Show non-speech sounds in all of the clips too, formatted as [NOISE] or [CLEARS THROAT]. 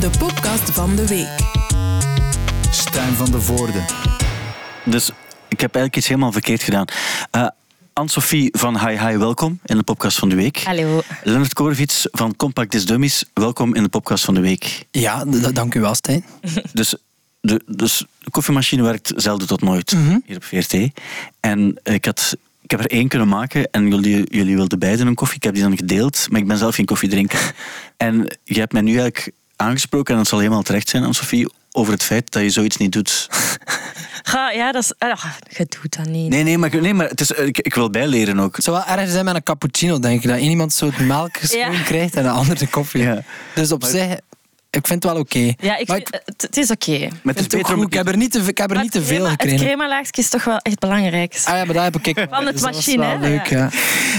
de podcast van de week. Stijn van de Voorde. Dus ik heb eigenlijk iets helemaal verkeerd gedaan. Uh, Anne-Sophie van Hi Hi, welkom in de podcast van de week. Hallo. Leonard Korvits van Compact Dis Dummies, welkom in de podcast van de week. Ja, dank u wel, Stijn. [LAUGHS] Dus de, dus de koffiemachine werkt zelden tot nooit hier op VRT. En ik, had, ik heb er één kunnen maken en jullie, jullie wilden beiden een koffie. Ik heb die dan gedeeld, maar ik ben zelf geen koffiedrinker. [LAUGHS] en je hebt mij nu eigenlijk aangesproken, en dat zal helemaal terecht zijn, Anne-Sophie, over het feit dat je zoiets niet doet. [LAUGHS] Ga, ja, dat is... Ah, je doet dat niet. Nee, nee, maar, nee, maar het is, ik, ik wil bijleren ook. Het zou wel erg zijn met een cappuccino, denk ik. Dat één iemand zo het melk [LAUGHS] Ja. krijgt en de ander de koffie. Ja. Dus op zich, ik vind het wel oké. Ja, ik Maar vind- het, het is oké. Met het ook beter om- goed. Ik heb er niet te, ik heb er Maar niet te het veel crema- Het gekregen. cremalaagje is toch wel echt belangrijk. Ah ja, maar dat heb ik [LAUGHS] Van het dus machine, wel hè? leuk, Ja. ja.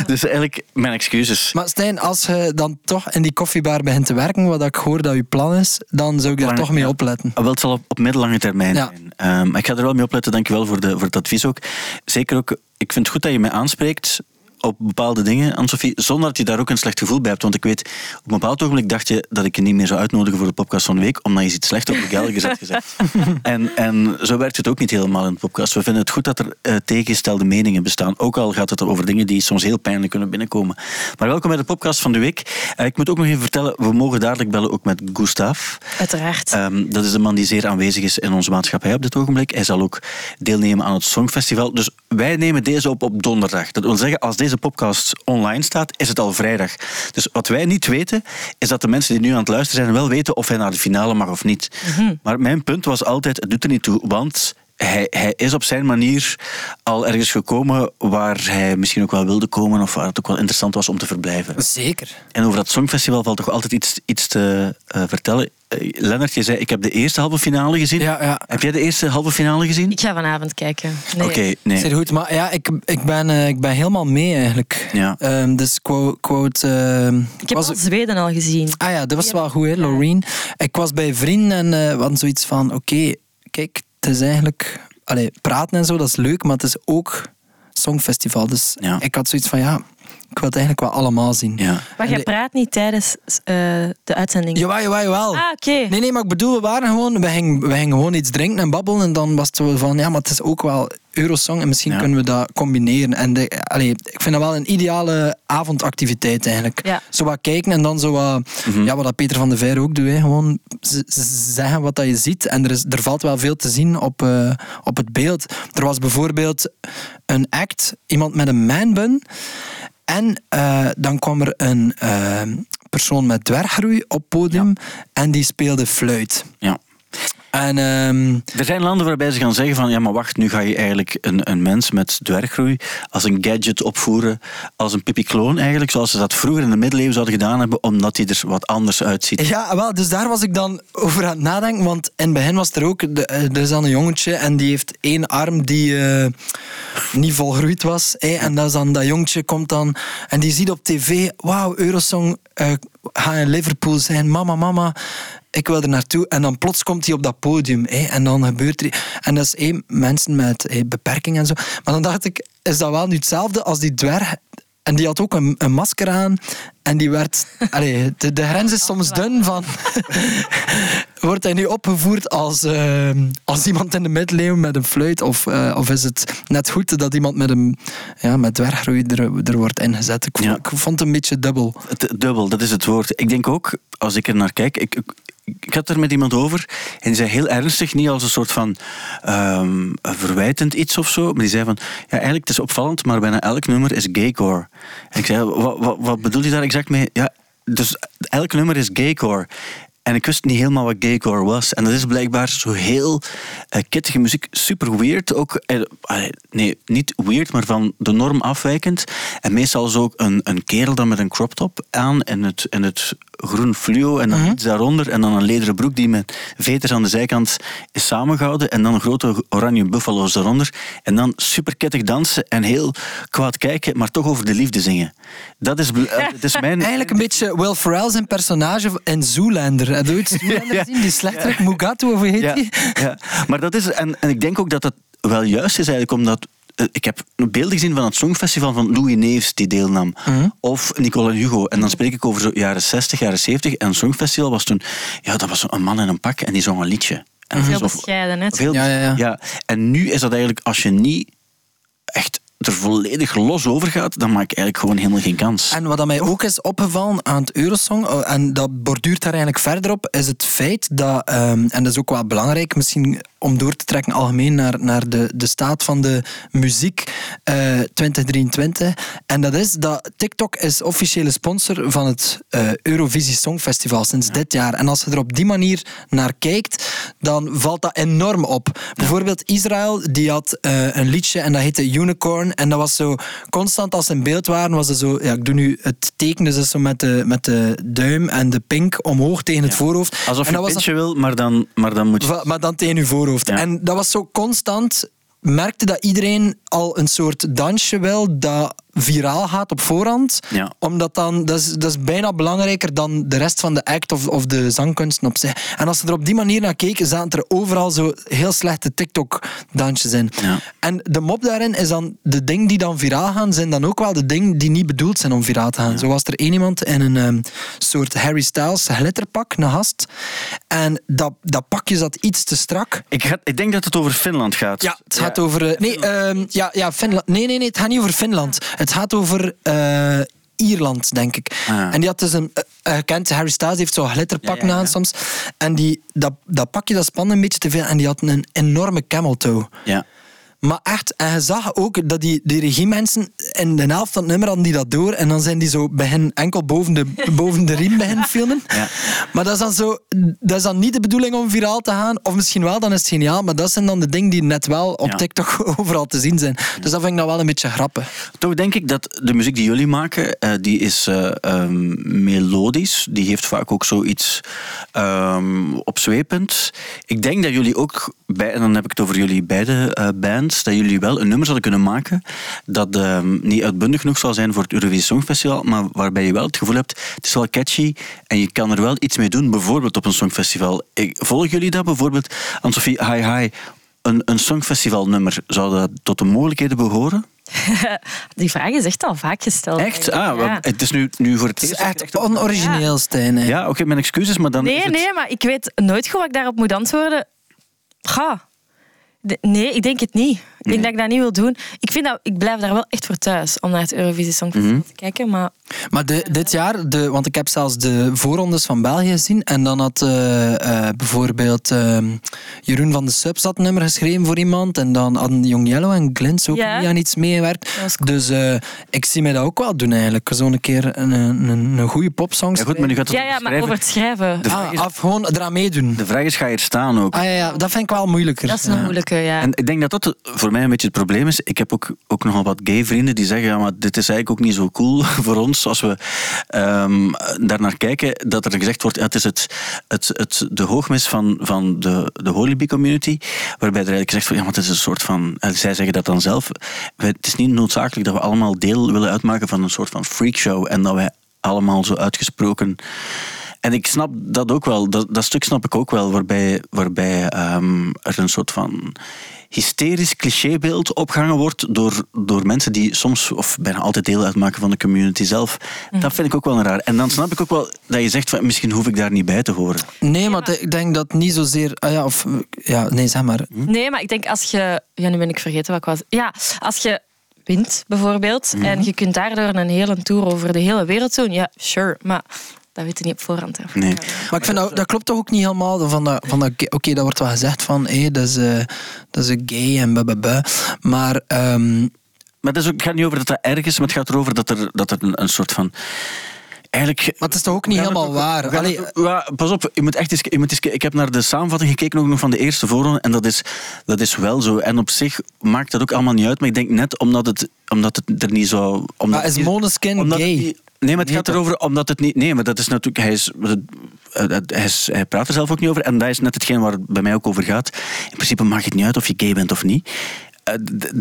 Dus eigenlijk, mijn excuses. Maar Stijn, als je dan toch in die koffiebar begint te werken, wat ik hoor dat je plan is, dan zou ik daar toch mee ja. opletten. Ah, Wel, het zal op, op middellange termijn Ja. zijn. Ehm, ik ga er wel mee opletten, dankjewel voor, de, voor het advies ook. Zeker ook, ik vind het goed dat je mij aanspreekt op bepaalde dingen, Anne-Sophie, zonder dat je daar ook een slecht gevoel bij hebt. Want ik weet, op een bepaald ogenblik dacht je dat ik je niet meer zou uitnodigen voor de podcast van de week, omdat je iets slecht over [LAUGHS] Gelgers had gezegd. en, en zo werkt het ook niet helemaal in de podcast. We vinden het goed dat er eh, tegengestelde meningen bestaan, ook al gaat het over dingen die soms heel pijnlijk kunnen binnenkomen. Maar welkom bij de podcast van de week. Eh, ik moet ook nog even vertellen, we mogen dadelijk bellen ook met Gustav. Uiteraard. Ehm, dat is een man die zeer aanwezig is in onze maatschappij op dit ogenblik. Hij zal ook deelnemen aan het Songfestival. Dus wij nemen deze op op donderdag. Dat wil zeggen, als deze podcast online staat, is het al vrijdag. Dus wat wij niet weten, is dat de mensen die nu aan het luisteren zijn wel weten of hij naar de finale mag of niet. Maar mijn punt was altijd, het doet er niet toe, want... Hij, hij is op zijn manier al ergens gekomen waar hij misschien ook wel wilde komen of waar het ook wel interessant was om te verblijven. Zeker. En over dat Songfestival valt toch altijd iets, iets te eh, vertellen. Eh, Lennart, je zei, ik heb de eerste halve finale gezien. Ja, ja. Heb jij de eerste halve finale gezien? ik ga vanavond kijken. Nee. Oké, nee. Zeer goed, maar ja, ik, ik, ben, eh, ik ben helemaal mee eigenlijk. Ja. Ehm, dus quote... quote ehm, Ik heb was- al Zweden al gezien. Ah ja, dat was wel goed, hè, Loreen. Ik was bij vrienden en eh, we hadden zoiets van: oké, kijk, het is eigenlijk. Allee, praten en zo, dat is leuk, maar het is ook Songfestival. Dus Ja. ik had zoiets van: ja, ik wil het eigenlijk wel allemaal zien. Ja. Maar jij de- praat niet tijdens eh, de uitzending. Jawel, jawel, jawel. Ah, oké. Nee, nee, maar ik bedoel, we waren gewoon, we gingen, we gingen gewoon iets drinken en babbelen. En dan was het zo van, ja, maar het is ook wel Eurosong en misschien Ja. kunnen we dat combineren. En de, allee, ik vind dat wel een ideale avondactiviteit eigenlijk. Ja. Zo wat kijken en dan zo wat, ja, wat dat Peter van de Veer ook doet. Hè. Gewoon z- z- zeggen wat dat je ziet. En er, is, er valt wel veel te zien op, eh, op het beeld. Er was bijvoorbeeld een act, iemand met een manbun. En eh, dan kwam er een eh, persoon met dwerggroei op podium en die speelde fluit. ja. En ehm, Er zijn landen waarbij ze gaan zeggen van ja, maar wacht, nu ga je eigenlijk een, een mens met dwerggroei als een gadget opvoeren, als een pipikloon eigenlijk, zoals ze dat vroeger in de middeleeuwen zouden gedaan hebben, omdat hij er wat anders uitziet. ja, wel, dus daar was ik dan over aan het nadenken. Want in het begin was er ook, de, eh, er is dan een jongetje en die heeft één arm die eh, niet volgroeid was. en dat, is dan, dat jongetje komt dan en die ziet op tv, wauw, Eurosong eh gaat in Liverpool zijn, mama, mama. Ik wil er naartoe. En dan plots komt hij op dat podium. en dan gebeurt er... En dat is één, mensen met beperking en zo. Maar dan dacht ik, is dat wel nu hetzelfde als die dwerg? En die had ook een, een masker aan. En die werd... [LAUGHS] Allee, de, de grens is soms dun van... [LAUGHS] Wordt hij nu opgevoerd als, eh, als iemand in de middeleeuwen met een fluit? Of, eh, of is het net goed dat iemand met, een, ja, met dwerggroei er, er wordt ingezet? Ik, vond- ik vond het een beetje dubbel. Het, dubbel, dat is het woord. Ik denk ook, als ik er naar kijk, ik, ik, had er met iemand over en die zei heel ernstig, niet als een soort van ehm, verwijtend iets of zo, maar die zei van, ja eigenlijk het is opvallend, maar bijna elk nummer is gaycore. En ik zei, wat, wat, bedoel je daar exact mee? Ja, dus elk nummer is gaycore. En ik wist niet helemaal wat gaycore was. En dat is blijkbaar zo heel eh kittige muziek. Super weird. Ook, eh, nee, niet weird, maar van de norm afwijkend. En meestal is ook een, een kerel dan met een crop top aan. En het, en het groen fluo. En dan iets daaronder. En dan een lederen broek die met veters aan de zijkant is samengehouden. En dan een grote oranje buffalo's eronder. En dan super kittig dansen. En heel kwaad kijken, maar toch over de liefde zingen. Dat is, bl- eh, dat is [LAUGHS] mijn... Eigenlijk een beetje Will Ferrell zijn personage in Zoolander. Heb je [LAUGHS] Zoolander Ja. gezien? Die slechterik Mugatu, of hoe heet ja, die? ja. Maar dat is, en, en ik denk ook dat dat wel juist is eigenlijk, omdat ik heb beelden gezien van het Songfestival van Louis Neefs die deelnam. Of Nicole en Hugo. En dan spreek ik over zo jaren 60, jaren 70. En het Songfestival was toen... Ja, dat was een man in een pak en die zong een liedje. En Veel zo- bescheiden, hè. veel- Ja, ja, ja. En nu is dat eigenlijk, als je niet echt er volledig los over gaat, dan maak ik eigenlijk gewoon helemaal geen kans. En wat mij ook is opgevallen aan het Eurosong, eh, en dat borduurt daar eigenlijk verder op, is het feit dat, ehm, en dat is ook wel belangrijk misschien om door te trekken algemeen naar, naar de, de staat van de muziek eh 2023. En dat is dat TikTok is officiële sponsor van het eh, Eurovisie Songfestival sinds dit jaar. En als je er op die manier naar kijkt, dan valt dat enorm op. Bijvoorbeeld Israël, die had eh, een liedje en dat heette Unicorn. En dat was zo constant als ze in beeld waren, was het zo, ja, ik doe nu het teken, dus dat is zo met de, met de duim en de pink omhoog tegen het voorhoofd. Alsof en je dat een pintje wil, maar dan, maar dan moet je... Maar dan tegen je voorhoofd. Ja. En dat was zo constant. Merkte dat iedereen al een soort dansje wil dat viraal gaat op voorhand. Ja. Omdat dan, dat is, dat is bijna belangrijker dan de rest van de act of, of de zangkunsten op zich. En als ze er op die manier naar keken, zaten er overal zo heel slechte TikTok-dansjes in. Ja. En de mop daarin is dan, de dingen die dan viraal gaan, zijn dan ook wel de dingen die niet bedoeld zijn om viraal te gaan. Zo was er één iemand in een ehm, soort Harry Styles glitterpak, een gast. En dat, dat pakje zat iets te strak. Ik, ga, ik denk dat het over Finland gaat. Ja, het gaat over. eh, nee, ehm, ja, ja, Finland. Nee, nee, nee, het gaat niet over Finland. Het gaat over. eh, Ierland, denk ik. Ah. En die had dus een... eh, je kent Harry Styles, heeft zo'n glitterpak Ja, ja, ja. aan soms. En die, dat, dat pakje, dat spande een beetje te veel. En die had een enorme camel toe. Ja. Maar echt, en je zag ook dat die, die regiemensen in de helft van het nummer hadden die dat door. En dan zijn die zo begin enkel boven de, [LAUGHS] boven de riem beginnen filmen. Ja. Maar dat is, dan zo, dat is dan niet de bedoeling om viraal te gaan. Of misschien wel, dan is het geniaal. Maar dat zijn dan de dingen die net wel op Ja. TikTok [LAUGHS] overal te zien zijn. Dus dat vind ik nou wel een beetje grappig. Toch denk ik dat de muziek die jullie maken, eh, die is eh, ehm, melodisch. Die heeft vaak ook zoiets ehm opzwepend. Ik denk dat jullie ook, bij, en dan heb ik het over jullie beide eh, bands, dat jullie wel een nummer zouden kunnen maken dat ehm, niet uitbundig genoeg zal zijn voor het Eurovisie Songfestival, maar waarbij je wel het gevoel hebt, het is wel catchy en je kan er wel iets mee doen, bijvoorbeeld op een Songfestival. Ik, volgen jullie dat bijvoorbeeld? Anne-Sophie, hi hi. Een, een songfestivalnummer, zou dat tot de mogelijkheden behoren? [LAUGHS] Die vraag is echt al vaak gesteld. Echt? Ah, Ja. het is nu, nu voor het Het is eerst. echt onorigineel, Stijn. hè. Ja, oké, mijn excuses, maar dan. is Nee, het... nee, maar ik weet nooit goed wat ik daarop moet antwoorden. Ga. Nee, ik denk het niet. Ik denk dat ik dat niet wil doen. Ik, vind dat, ik blijf daar wel echt voor thuis om naar het Eurovisie Songfestival Mhm. te kijken. Maar Maar de, dit jaar, de, want ik heb zelfs de voorrondes van België gezien. En dan had eh, eh, bijvoorbeeld ehm, Jeroen van de Subs een nummer geschreven voor iemand. En dan hadden Young Yellow en Glins ook Ja. niet aan iets meegewerkt. Dat cool. Dus eh, ik zie mij dat ook wel doen eigenlijk. Zo'n keer een, een, een, een goede popsong Ja, goed, maar nu gaat het ja, ja, maar over het schrijven. De vraag, Ah, is, af gewoon eraan meedoen. de vraag is: ga je er staan ook? Ah ja, ja, dat vind ik wel moeilijker. Dat is een Ja. moeilijke, ja. En ik denk dat dat voor mij een beetje het probleem is. Ik heb ook, ook nogal wat gay vrienden die zeggen: ja, maar dit is eigenlijk ook niet zo cool [LAUGHS] voor ons als we ehm daarnaar kijken. Dat er gezegd wordt: het is het, het, het, de hoogmis van, van de, de Holy community. Waarbij er eigenlijk gezegd wordt: ja, maar het is een soort van. zij zeggen dat dan zelf. Het is niet noodzakelijk dat we allemaal deel willen uitmaken van een soort van freakshow. En dat wij allemaal zo uitgesproken. En ik snap dat ook wel, dat, dat stuk snap ik ook wel, waarbij, waarbij ehm, er een soort van hysterisch clichébeeld opgehangen wordt door, door mensen die soms of bijna altijd deel uitmaken van de community zelf. Dat vind ik ook wel raar. En dan snap ik ook wel dat je zegt, van, misschien hoef ik daar niet bij te horen. Nee, maar ik denk dat niet zozeer... Ah ja, of... Ja, nee, zeg maar. Nee, maar ik denk als je... Ja, nu ben ik vergeten wat ik was. Ja, als je wint bijvoorbeeld Mhm. en je kunt daardoor een hele tour over de hele wereld doen, ja, sure. Maar dat weet je niet op voorhand. Hè. Nee. Maar ik vind dat, dat klopt toch ook niet helemaal. Van dat, van dat, Oké, dat wordt wel gezegd van hé, dat, is, eh, dat is gay en bababa. Maar ehm, Maar het, is ook, het gaat niet over dat dat erg is, maar het gaat erover dat er, dat er een, een soort van... Eigenlijk, maar het is toch ook niet helemaal ook- waar. Allee, het- ja, pas op, je moet echt eens, je moet eens, ik heb naar de samenvatting gekeken ook nog van de eerste voorronde en dat is, dat is wel zo. En op zich maakt dat ook allemaal niet uit, maar ik denk net omdat het, omdat het er niet zo... Omdat maar is Måneskin het gay? Nee, maar het gaat erover omdat het niet... Nee, maar dat is natuurlijk... Hij, is, eh, hij, is, hij praat er zelf ook niet over en dat is net hetgeen waar het bij mij ook over gaat. In principe maakt het niet uit of je gay bent of niet.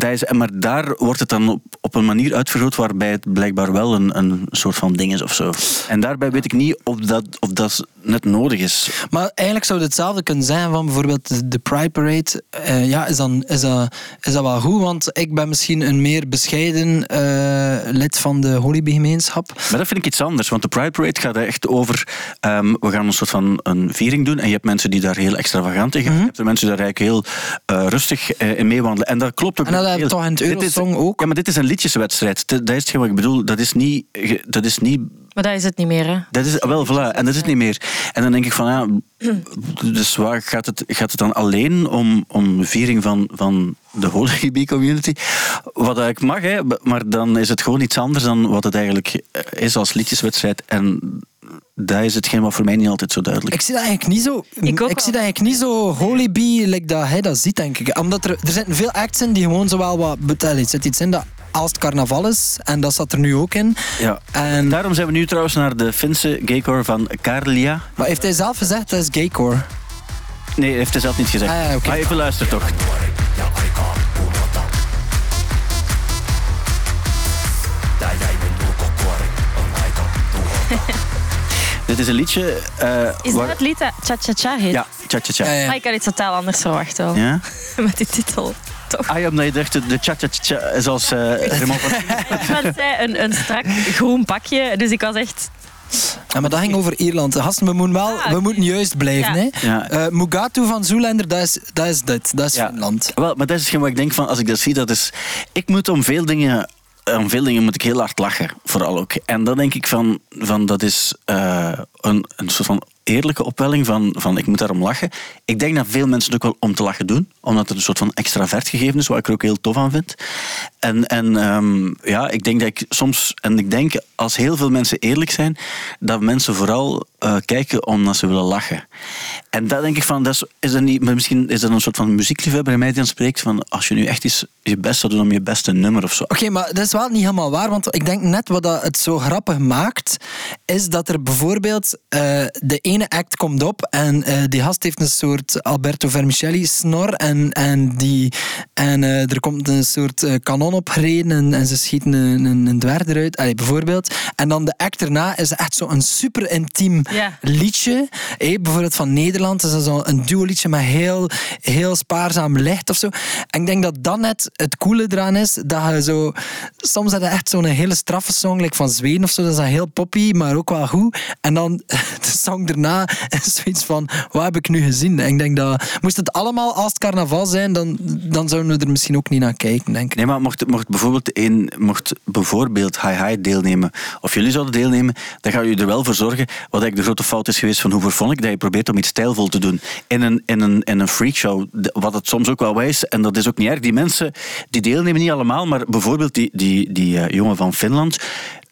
Eh, is, maar daar wordt het dan op, op een manier uitvergroot waarbij het blijkbaar wel een, een soort van ding is of zo. En daarbij weet ik niet of dat, of dat net nodig is. Maar eigenlijk zou het hetzelfde kunnen zijn van bijvoorbeeld de- de Pride Parade. Eh, ja, is, dan, is, dat, is dat wel goed? Want ik ben misschien een meer bescheiden eh, lid van de Holyby-gemeenschap. Maar dat vind ik iets anders, want de Pride Parade gaat echt over... ehm, we gaan een soort van een viering doen en je hebt mensen die daar heel extravagant in gaan. Je hebt er mensen die daar eigenlijk heel rustig in meewandelen. En dat klopt ook. En dat toch in het Eurosong ook? Ja, maar dit is een liedjeswedstrijd. Dat dat is hetgeen wat ik bedoel. Dat is niet... Dat is niet Maar dat is het niet meer, hè. dat is wel, voilà, en dat is het niet meer. En dan denk ik van, ja, [CLEARS THROAT] dus waar gaat het, gaat het dan alleen om, om de viering van, van de Holy [LAUGHS] community? Wat eigenlijk mag, hè, maar dan is het gewoon iets anders dan wat het eigenlijk eh, is als liedjeswedstrijd. En dat is hetgeen wat voor mij niet altijd zo duidelijk Ik zie dat eigenlijk niet zo. Ik zie dat eigenlijk niet zo Holyby like dat hij dat ziet, denk ik. Omdat er, er zitten veel acts in die gewoon zowel wat. betel, Er zit iets in dat als het carnaval is, en dat zat er nu ook in. Ja. En, Daarom zijn we nu trouwens naar de Finse gaycore van Karlia. maar heeft hij zelf gezegd dat is gaycore? Nee, heeft hij zelf niet gezegd. Ah, ja, oké. Maar even luisteren toch. Dit is een liedje... eh, Is waar- dat het lied dat Cha Cha Cha heet? Ja, tja. Ja, ja. Maar ik had iets totaal anders verwacht wel. Ja? [LAUGHS] Met die titel. Toch? Ah, ja, omdat je dacht, de tja tja tja is als eh Raymond van... [LAUGHS] Want zij een, een strak groen pakje. Dus ik was echt... Ja, maar dat ging over Ierland. Gasten, we moeten, wel, Ah, we moeten juist blijven. Ja. Hè? Ja. Eh, Mugatu van Zoolander, dat is, dat is dit. Dat is Ja. Finland. Wel, maar dat is hetgeen wat ik denk van, als ik dat zie, dat is... Ik moet om veel dingen... Om veel dingen moet ik heel hard lachen, vooral ook. En dan denk ik van, van dat is eh, een, een soort van eerlijke opwelling van, van ik moet daarom lachen. Ik denk dat veel mensen het ook wel om te lachen doen, omdat het een soort van extravert gegeven is, wat ik er ook heel tof aan vind. En, en ehm, ja, ik denk dat ik soms, en ik denk als heel veel mensen eerlijk zijn, dat mensen vooral eh, kijken omdat ze willen lachen. En dat denk ik van, dat is, is dat niet, misschien is dat een soort van muziekliefhebber in mij die dan spreekt van, als je nu echt eens je best zou doen om je beste nummer of zo. Oké, maar dat is wel niet helemaal waar, want ik denk net wat dat het zo grappig maakt, is dat er bijvoorbeeld eh, de ene act komt op en eh, die gast heeft een soort Alberto Vermicelli snor en, en, die, en er komt een soort eh, kanon opgereden en, en ze schieten een, een, een dwerg eruit, Allee, bijvoorbeeld. En dan de act erna is echt zo'n super intiem liedje. Hé, bijvoorbeeld van Nederland is dat zo een duo liedje met heel, heel spaarzaam licht of zo. En ik denk dat dat net het coole eraan is. Dat je zo... Soms heb je echt zo'n hele straffe song, like van Zweden of zo. Dat is dan heel poppy, maar ook wel goed. En dan [LAUGHS] de song daarna is zoiets van, wat heb ik nu gezien? En ik denk dat... Moest het allemaal als het carnaval zijn, dan, dan zouden we er misschien ook niet naar kijken, denk ik. Nee, maar mocht, mocht bijvoorbeeld een, mocht bijvoorbeeld Hi Hi deelnemen, of jullie zouden deelnemen, dan ga je er wel voor zorgen. Wat eigenlijk de grote fout is geweest van Hoover Phonic, dat je probeert om iets stijlvol te doen in een, in een, in een freakshow, wat het soms ook wel wijst, en dat is ook niet erg. Die mensen, die deelnemen niet allemaal, maar bijvoorbeeld die, die, die eh, jongen van Finland,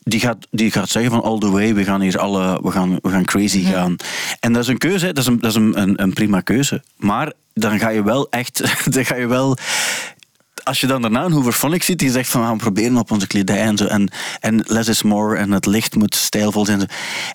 die gaat, die gaat zeggen van all the way, we gaan hier alle, we gaan, we gaan crazy gaan. En dat is een keuze, dat is, een, dat is een, een, een prima keuze. Maar dan ga je wel echt, [LAUGHS] dan ga je wel als je dan daarna een Hooverphonic ziet, die zegt van we gaan proberen op onze kledij en zo. En, en less is more en het licht moet stijlvol zijn.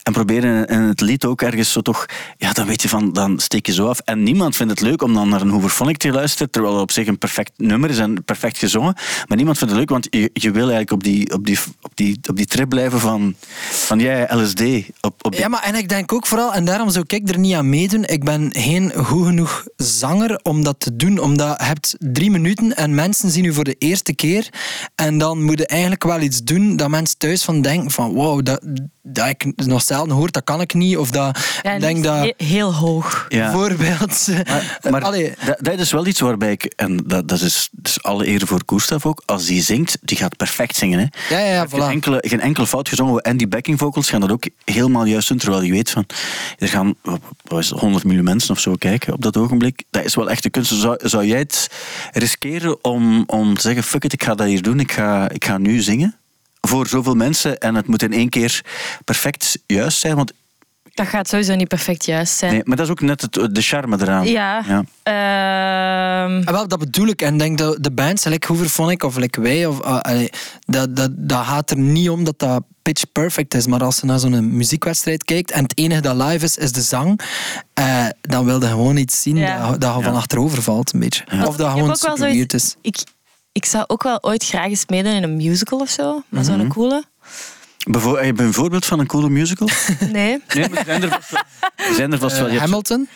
En, proberen in het lied ook ergens zo toch, ja, dan weet je van, dan steek je zo af. En niemand vindt het leuk om dan naar een Hooverphonic te luisteren, terwijl het op zich een perfect nummer is en perfect gezongen. Maar niemand vindt het leuk, want je, je wil eigenlijk op die, op die, op die, op die trip blijven van, van ja, LSD. Op, op Ja, maar en ik denk ook vooral, en daarom zou ik er niet aan meedoen, ik ben geen goed genoeg zanger om dat te doen, omdat je hebt drie minuten en mensen zien u voor de eerste keer en dan moet je eigenlijk wel iets doen dat mensen thuis van denken van wow, dat, dat ik nog zelden hoor, dat kan ik niet, of dat Ja, denk dat he- heel hoog. Ja. bijvoorbeeld... Maar, [LAUGHS] maar Allee, dat, dat is wel iets waarbij ik, en dat, dat, is, dat is alle eer voor Gustav ook, als die zingt, die gaat perfect zingen. Hè. ja, ja, ja, geen, voilà. enkele, geen enkele fout gezongen. En die backing vocals gaan dat ook helemaal juist doen. Terwijl je weet van, er gaan wat is het, 100 miljoen mensen of zo kijken op dat ogenblik. Dat is wel echt de kunst. Zou, zou jij het riskeren om, om te zeggen, fuck it, ik ga dat hier doen. Ik ga, ik ga nu zingen. Voor zoveel mensen. En het moet in één keer perfect juist zijn. Want, Dat gaat sowieso niet perfect juist zijn. nee, maar dat is ook net het, de charme eraan. Ja. ja. Ehm, Ah, wel, dat bedoel ik. En ik denk dat de bands, like Hooverphonic of like wij, of, ah, allee, dat, dat, dat gaat er niet om dat dat pitch perfect is. Maar als je naar zo'n muziekwedstrijd kijkt en het enige dat live is, is de zang, eh, dan wil je gewoon iets zien Ja. dat, dat je van achterover valt, een beetje. Ja. Of dat ik gewoon super zoiets- is. Ik, ik zou ook wel ooit graag eens meedoen in een musical of zo. Maar zo'n coole. Bijvo- heb je een voorbeeld van een coole musical? [LAUGHS] Nee. Nee, maar zijn er vast wel. Zijn er vast wel. Eh, Hamilton.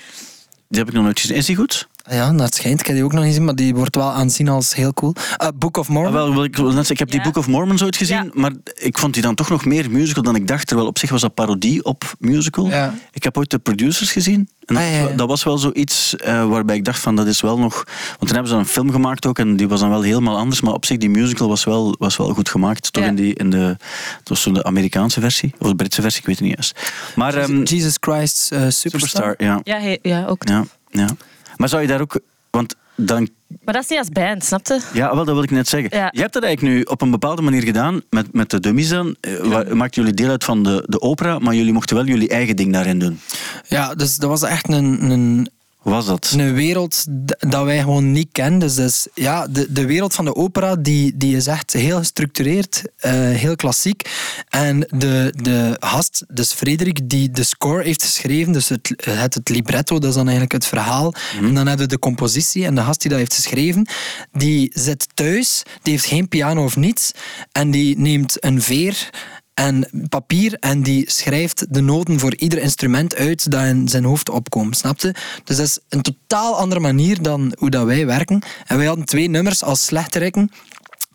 die heb ik nog nooit gezien. Is die goed? Ja, dat schijnt. Ik heb die ook nog niet gezien, maar die wordt wel aanzien als heel cool. Eh, Book of Mormon. Ah, wel, wel, ik, net ik heb die Ja. Book of Mormon ooit gezien, Ja. maar ik vond die dan toch nog meer musical dan ik dacht. Terwijl op zich was dat parodie op musical. Ja. Ik heb ooit de producers gezien. En dat, Ah, dat was wel zoiets eh, waarbij ik dacht van dat is wel nog... Want toen hebben ze een film gemaakt ook en die was dan wel helemaal anders. Maar op zich, die musical was wel, was wel goed gemaakt. Toch Ja. in, die, in de... Het was zo de Amerikaanse versie. Of de Britse versie, ik weet het niet juist. Maar... ehm, Jesus Christ eh, Superstar. Superstar, ja. Ja, he- ja, ook. ja. Ja. Maar zou je daar ook... Want dan Maar dat is niet als band, snapte? Ja, wel, dat wil ik net zeggen. Ja. Je hebt dat eigenlijk nu op een bepaalde manier gedaan met, met de dummies dan. Eh, waar- Maakten jullie deel uit van de, de opera, maar jullie mochten wel jullie eigen ding daarin doen. Ja, dus dat was echt een, een, was dat? een wereld dat wij gewoon niet kennen. Dus, dus ja, de, de wereld van de opera die, die is echt heel gestructureerd, eh, heel klassiek. En de, de gast, dus Frederik, die de score heeft geschreven, dus het, het, het libretto, dat is dan eigenlijk het verhaal. En dan hebben we de compositie en de gast die dat heeft geschreven, die zit thuis, die heeft geen piano of niets en die neemt een veer en papier en die schrijft de noten voor ieder instrument uit dat in zijn hoofd opkomt, snapte? Dus dat is een totaal andere manier dan hoe dat wij werken. En wij hadden twee nummers als slechterikken.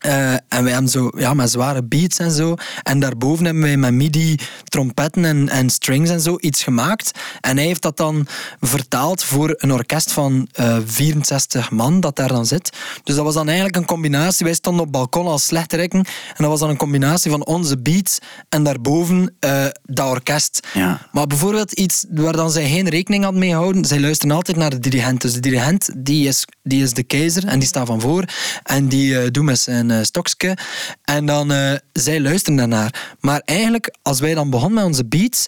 Eh, en wij hebben zo, ja, met zware beats en zo. En daarboven hebben wij met MIDI trompetten en, en strings en zo iets gemaakt. En hij heeft dat dan vertaald voor een orkest van eh 64 man dat daar dan zit. Dus dat was dan eigenlijk een combinatie. Wij stonden op het balkon als slechterikken. En dat was dan een combinatie van onze beats en daarboven eh, dat orkest. Ja. Maar bijvoorbeeld iets waar dan zij geen rekening had mee gehouden. Zij luisteren altijd naar de dirigent. Dus de dirigent die is, die is de keizer en die staat van voor. En die eh, doet met zijn eh, stokje. En dan eh, zij luisteren daarnaar. Maar eigenlijk, als wij dan begonnen met onze beats,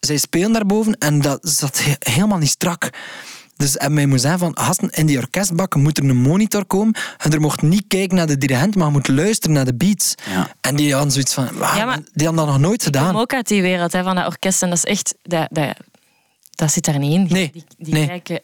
zij spelen daarboven en dat zat he- helemaal niet strak. Dus en mij moet zeggen van, gasten, in die orkestbak moet er een monitor komen. En er mocht niet kijken naar de dirigent, maar moet luisteren naar de beats. Ja. En die hadden zoiets van, Ja, die hadden dat nog nooit Ik kom gedaan. ook uit die wereld hè, van dat orkest. En dat is echt... Dat, dat, dat zit daar niet in. Nee, Die, die nee. kijken...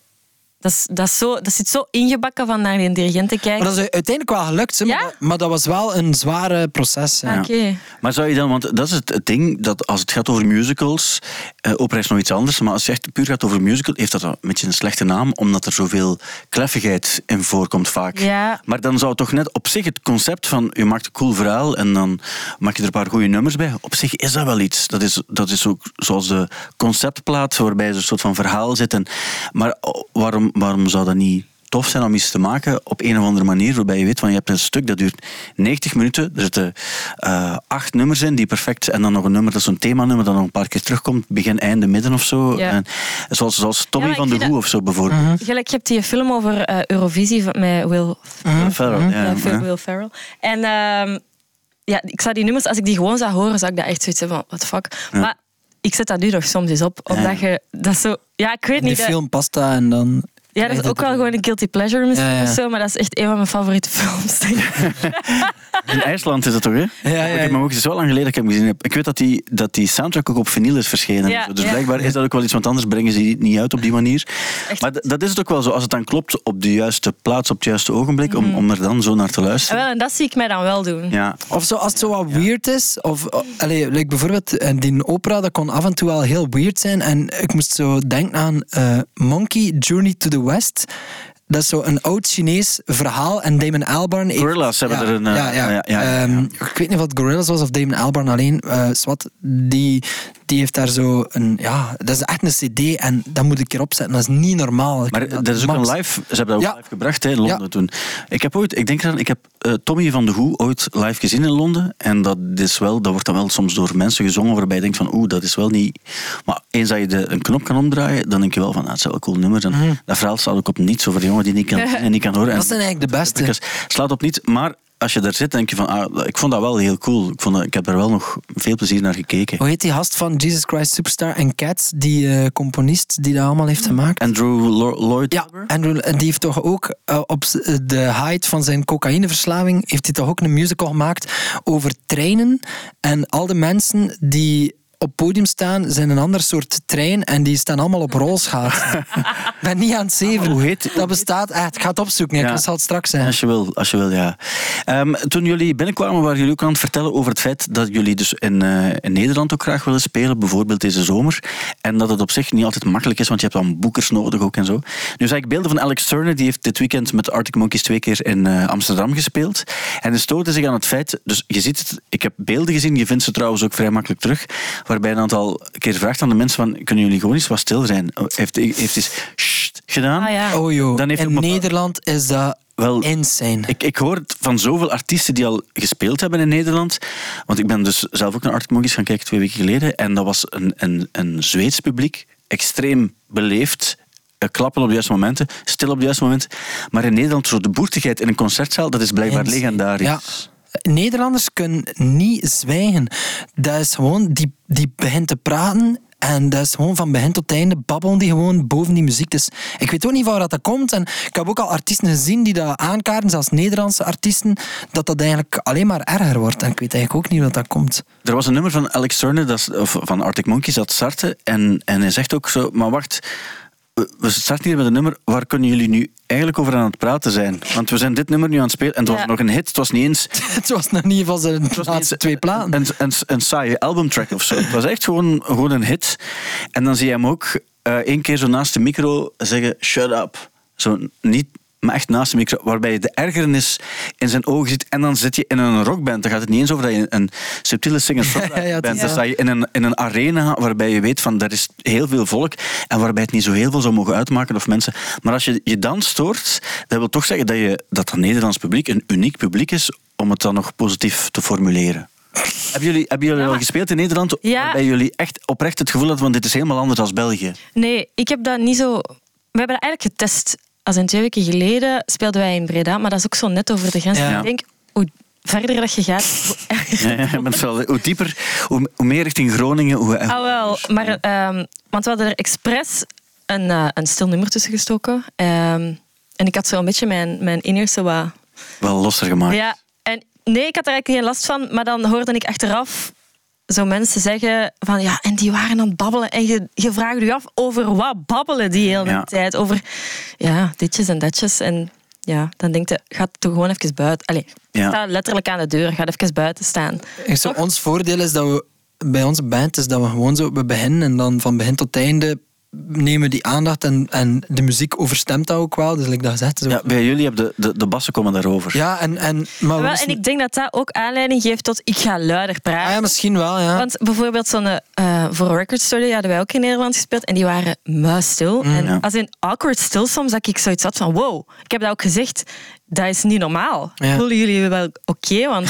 Dat, is, dat, is zo, dat zit zo ingebakken van naar die dirigent te kijken. Maar dat is uiteindelijk wel gelukt, hè, maar, Ja? dat, maar dat was wel een zware proces. hè. Oké. Maar zou je dan, want dat is het, ding, dat als het gaat over musicals, eh, opera is nog iets anders, maar als je echt puur gaat over musical, heeft dat een beetje een slechte naam, omdat er zoveel kleffigheid in voorkomt vaak. Ja. Maar dan zou toch net op zich het concept van, je maakt een cool verhaal en dan maak je er een paar goede nummers bij, op zich is dat wel iets. Dat is, dat is ook zoals de conceptplaat, waarbij er een soort van verhaal zit. En, maar oh, waarom, waarom zou dat niet tof zijn om iets te maken op een of andere manier, waarbij je weet van je hebt een stuk dat duurt 90 minuten, er zitten eh, acht nummers in die perfect, en dan nog een nummer, dat is zo'n themanummer dat nog een paar keer terugkomt, begin, einde, midden of zo. Ja. En, zoals, zoals Tommy Ja, van de Hoe dat- of zo bijvoorbeeld. Gelijk, je hebt die film over eh, Eurovisie van- met Will, Farrell, ja, ja, ja. Will Ferrell. En ehm, ja, ik zou die nummers, als ik die gewoon zou horen, zou ik dat echt zoiets hebben van, what the fuck. Maar ik zet dat nu nog soms eens op, omdat je dat zo... Ja, ik weet In die niet... dat- film Pasta en dan... ja, dat is ook wel gewoon een guilty pleasure misschien Ja, ja. of zo, maar dat is echt een van mijn favoriete films. denk ik. [LAUGHS] In IJsland is dat toch, hè? Ja, ja, Ik heb hem ook, het is wel lang geleden dat ik hem gezien heb. Ik weet dat die, dat die soundtrack ook op vinyl is verschenen. Ja, dus ja. blijkbaar is dat ook wel iets, want anders brengen ze die niet uit op die manier. Echt. Maar dat is het ook wel zo, als het dan klopt op de juiste plaats, op het juiste ogenblik, om, om er dan zo naar te En, luisteren. wel, en dat zie ik mij dan wel doen. Ja. Of zo, als het zo wat weird is. Of, oh, allee, like bijvoorbeeld eh, die opera, dat kon af en toe wel heel weird zijn. En ik moest zo denken aan eh, Monkey Journey to the West. Dat is zo een oud Chinees verhaal. En Damon Albarn... heeft- Gorillas hebben ja, er een, eh, Ja, ja. ja, Ehm, ik weet niet of het Gorillas was of Damon Albarn alleen. zwart, die, die heeft daar zo een... Ja, dat is echt een cd. En dat moet ik erop zetten. Dat is niet normaal. Maar dat is ook max. een live, ze hebben dat ook live gebracht hè, in Londen toen. Ik heb ooit, ik denk eraan, ik heb eh, Tommy van de Hoe ooit live gezien in Londen. En dat is wel, dat wordt dan wel soms door mensen gezongen waarbij je denkt van oeh, dat is wel niet... Maar eens dat je de, een knop kan omdraaien, dan denk je wel van, ah, het is wel een cool nummer. En dat verhaal staat ook op niets over jongen die niet kan [LAUGHS] en niet kan horen. En Dat zijn eigenlijk de beste. het slaat op niets, maar als je daar zit, denk je van, ah, ik vond dat wel heel cool. Ik, vond dat, ik heb er wel nog veel plezier naar gekeken. Hoe heet die gast van Jesus Christ Superstar en Cats? Die eh, componist die dat allemaal heeft gemaakt? Andrew Lo- Lloyd Ja, Webber? Andrew, en die heeft toch ook eh, op eh, de height van zijn cocaïneverslaving heeft hij toch ook een musical gemaakt over treinen en al de mensen die op podium staan, zijn een ander soort trein en die staan allemaal op rolschaatsen. [LAUGHS] Ik ben niet aan het zeven. Hoe heet- Dat bestaat echt. Ik ga het opzoeken. Ik Ja. zal het straks zeggen. Als je wil, als je wil ja. Ehm, toen jullie binnenkwamen, waren jullie ook aan het vertellen over het feit dat jullie dus in, eh, in Nederland ook graag willen spelen, bijvoorbeeld deze zomer. En dat het op zich niet altijd makkelijk is, want je hebt dan boekers nodig ook en zo. Nu zag ik beelden van Alex Turner, die heeft dit weekend met Arctic Monkeys twee keer in eh, Amsterdam gespeeld. En hij stoorde zich aan het feit, dus je ziet het, ik heb beelden gezien, je vindt ze trouwens ook vrij makkelijk terug, waarbij een aantal keer vraagt aan de mensen van, kunnen jullie gewoon eens wat stil zijn? Heeft, heeft eens gedaan. Ah, ja. Oh joh, Dan heeft in Nederland is dat Wel, insane. ik, ik hoor het van zoveel artiesten die al gespeeld hebben in Nederland. Want ik ben dus zelf ook naar Arctic Monkeys gaan kijken twee weken geleden. En dat was een, een, een Zweeds publiek. Extreem beleefd. eh, Klappen op de juiste momenten. Stil op de juiste momenten. Maar in Nederland, zo de boertigheid in een concertzaal, dat is blijkbaar Insane. legendarisch. Ja. Nederlanders kunnen niet zwijgen. Dat is gewoon, die, die begint te praten en dat is gewoon van begin tot einde babbelen die gewoon boven die muziek. Dus ik weet ook niet waar dat, komt. En ik heb ook al artiesten gezien die dat aankaarten, zelfs Nederlandse artiesten, dat dat eigenlijk alleen maar erger wordt. En ik weet eigenlijk ook niet hoe dat komt. Er was een nummer van Alex Turner, dat, of van Arctic Monkeys, dat startte. En, en hij zegt ook zo, maar wacht, we- starten hier met een nummer, waar kunnen jullie nu eigenlijk over aan het praten zijn? Want we zijn dit nummer nu aan het spelen, en het was nog een hit, het was niet eens... [LAUGHS] Het was nog niet van zijn laatste twee platen. Een, een, een saaie albumtrack of zo. Het was echt gewoon, gewoon een hit. En dan zie je hem ook eh één keer zo naast de micro zeggen: shut up. Zo niet, maar echt naast de micro, waarbij je de ergernis in zijn ogen ziet. En dan zit je in een rockband. Dan gaat het niet eens over dat je een subtiele singer [LAUGHS] Ja, ja, het bent. Dan sta je in een, in een arena waarbij je weet van er is heel veel volk en waarbij het niet zo heel veel zou mogen uitmaken of mensen. Maar als je je dan stoort, dat wil toch zeggen dat, je, dat dat Nederlands publiek een uniek publiek is om het dan nog positief te formuleren. Hebben jullie, hebben jullie Ja, al gespeeld in Nederland Ja. waarbij jullie echt oprecht het gevoel hadden van dit is helemaal anders dan België? Nee, ik heb dat niet zo... We hebben dat eigenlijk getest. Als in twee weken geleden speelden wij in Breda, maar dat is ook zo net over de grens. Ja. Ik denk, hoe verder dat je gaat, hoe erger Ja, hoe dieper, hoe, meer richting Groningen. Hoe, Ah, wel. Maar, ehm, want we hadden er expres een, eh, een stil nummer tussen gestoken. Ehm, en ik had zo een beetje mijn, mijn inner zo wat... wel losser gemaakt. Ja, en nee, ik had er eigenlijk geen last van. Maar dan hoorde ik achteraf zo mensen zeggen van... Ja, en die waren aan het babbelen. En je, je vraagt je af over wat babbelen die hele Ja. tijd. Over ja, ditjes en datjes. En ja, dan denk je, ga toch gewoon even buiten. Allee, Ja. sta letterlijk aan de deur. Ga even buiten staan. Ik zo, ons voordeel is dat we bij onze band is dat we gewoon zo we beginnen en dan van begin tot einde nemen die aandacht en, en de muziek overstemt dat ook wel. Dus like dat gezegd. Zo. Ja, bij jullie hebben de, de, de bassen komen daarover. Ja, en, en, maar we Wel, en ik denk dat dat ook aanleiding geeft tot ik ga luider praten. ah, ja, misschien wel, ja. Want bijvoorbeeld zo'n eh voor Record Story hadden wij ook in Nederland gespeeld en die waren muisstil. en Ja. als in awkward stil soms dat ik zoiets had van wow, ik heb dat ook gezegd, dat is niet normaal. Ja. Voelen jullie wel oké? Want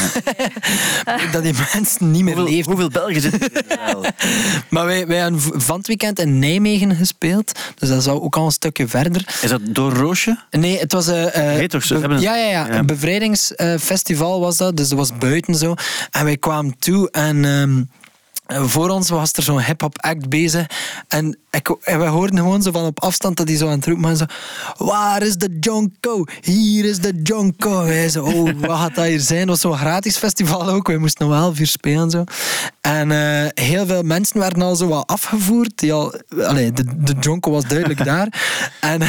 [LAUGHS] dat die mensen niet meer Hoeveel, leven. hoeveel Belgen zitten er? [LAUGHS] Maar wij, wij hebben van het weekend in Nijmegen gespeeld. Dus dat zou ook al een stukje verder. Is dat door Roosje? Nee, het was een... Heet toch zo? Hebben een- ja, ja, ja, Ja. een bevrijdingsfestival was dat. Dus dat was buiten zo. En wij kwamen toe en... ehm, voor ons was er zo'n hip-hop act bezig. En, ik, en we hoorden gewoon zo van op afstand dat hij zo aan het roepen was. Zo, Waar is de Jonko? Hier is de Jonko. Wij zo, oh, wat gaat dat hier zijn? Het was zo'n gratis festival ook. Wij moesten nog wel vier spelen. Zo. En eh, heel veel mensen werden al zo wat afgevoerd. Die al, allee, de, de Jonko was duidelijk [LAUGHS] daar. En,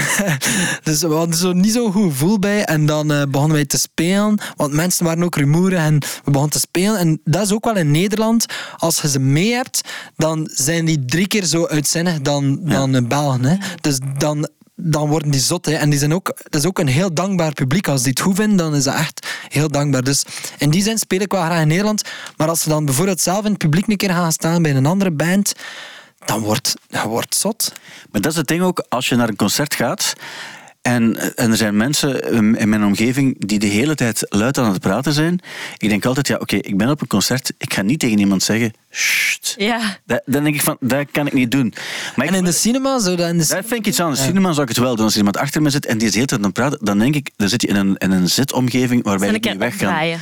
dus we hadden zo niet zo'n goed gevoel bij. En dan eh, begonnen wij te spelen. Want mensen waren ook rumoeren. En we begonnen te spelen. En dat is ook wel in Nederland. Als je ze mee hebt, dan zijn die drie keer zo uitzinnig dan, dan de Belgen. Hè. Dus dan dan worden die zot. Hè. En die zijn ook, dat is ook een heel dankbaar publiek. Als die het goed vinden, dan is dat echt heel dankbaar. Dus in die zin speel ik wel graag in Nederland. Maar als ze dan bijvoorbeeld zelf in het publiek een keer gaan staan bij een andere band, dan wordt je wordt zot. Maar dat is het ding ook, als je naar een concert gaat en, en er zijn mensen in in mijn omgeving die de hele tijd luid aan het praten zijn. Ik denk altijd, ja oké, ik ben op een concert, ik ga niet tegen iemand zeggen, Sst. ja, Dat, dan denk ik van, dat kan ik niet doen. Maar En in de cinema, zo dat in de dat vind ik iets anders. In cinema zou ik het wel doen. Als er iemand achter me zit en die is de hele tijd aan het praten, dan denk ik, dan zit je in een, in een zitomgeving waarbij dan ik niet weg kan.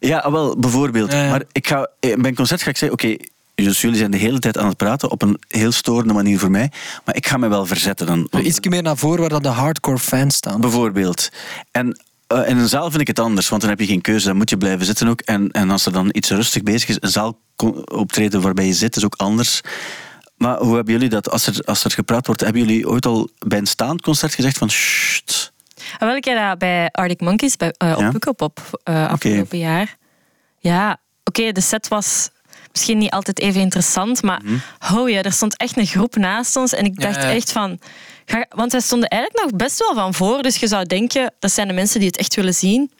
Ja, wel, bijvoorbeeld. Ja, ja. Maar ik ga, eh, bij een concert ga ik zeggen, oké, dus jullie zijn de hele tijd aan het praten op een heel storende manier voor mij, maar ik ga me wel verzetten dan. Want- Iets meer naar voren waar dat de hardcore fans staan. Bijvoorbeeld. En eh, in een zaal vind ik het anders, want dan heb je geen keuze. Dan moet je blijven zitten ook. En, en als er dan iets rustig bezig is, een zaal optreden waarbij je zit, is ook anders. Maar hoe hebben jullie dat, als er, als er gepraat wordt, hebben jullie ooit al bij een staand concert gezegd van sst? En wel, ik heb dat bij Arctic Monkeys bij, eh, op Ja? Pukkelpop eh afgelopen jaar. Ja, oké, de set was misschien niet altijd even interessant, maar hou je, er stond echt een groep naast ons en ik dacht Ja. echt van... Ga, want wij stonden eigenlijk nog best wel van voor, dus je zou denken, dat zijn de mensen die het echt willen zien.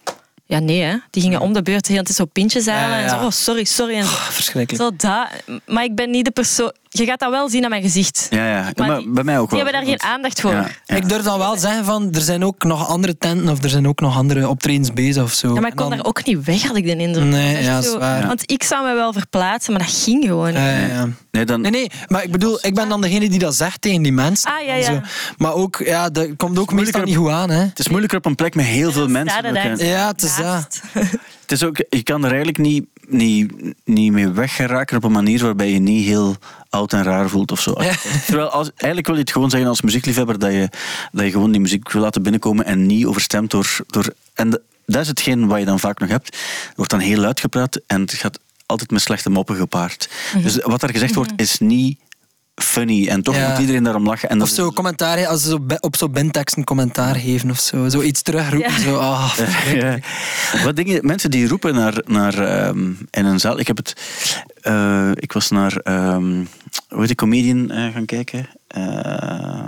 Ja, nee, hè. die gingen om de beurt hele tijd zo pintjes halen Ja, ja. en zo, oh, sorry, sorry. En zo. Verschrikkelijk. Zo dat. Maar ik ben niet de persoon... Je gaat dat wel zien aan mijn gezicht. Ja, ja. Maar Maar, die- bij mij ook Die wel. hebben daar geen aandacht voor. Ja, ja. Ik durf dan wel zeggen van, er zijn ook nog andere tenten of er zijn ook nog andere optredens bezig of zo. Ja, maar ik kon dan- daar ook niet weg, had ik de indruk. Nee, ja, echt dat is zo- waar. Want ik zou me wel verplaatsen, maar dat ging gewoon niet. Ja, ja, ja. Nee, dan, Nee, nee, maar ik bedoel, ik ben dan degene die dat zegt tegen die mensen. Ah, ja, ja. zo. Maar ook, ja, dat komt ook meestal niet goed aan, hè. het is moeilijker op een plek met heel veel mensen. Ja, het is dat. Het is ook, je kan er eigenlijk niet, niet, niet mee weggeraken op een manier waarbij je niet heel oud en raar voelt of zo. [LAUGHS] Terwijl als, eigenlijk wil je het gewoon zeggen als muziekliefhebber dat je, dat je gewoon die muziek wil laten binnenkomen en niet overstemd door... door en de- dat is hetgeen wat je dan vaak nog hebt. Er wordt dan heel luid gepraat en het gaat altijd met slechte moppen gepaard. Dus wat er gezegd wordt is niet funny en toch Ja. moet iedereen daarom lachen. En Of zo commentaar, als ze op zo'n bandtekst een commentaar geven of zo. Zoiets terugroepen. Ja. Zo, ah, Ja. Wat dingen, mensen die roepen naar, naar ehm, in een zaal. Ik heb het. eh, ik was naar. ehm hoe heet die comedian eh, gaan kijken? Ehm,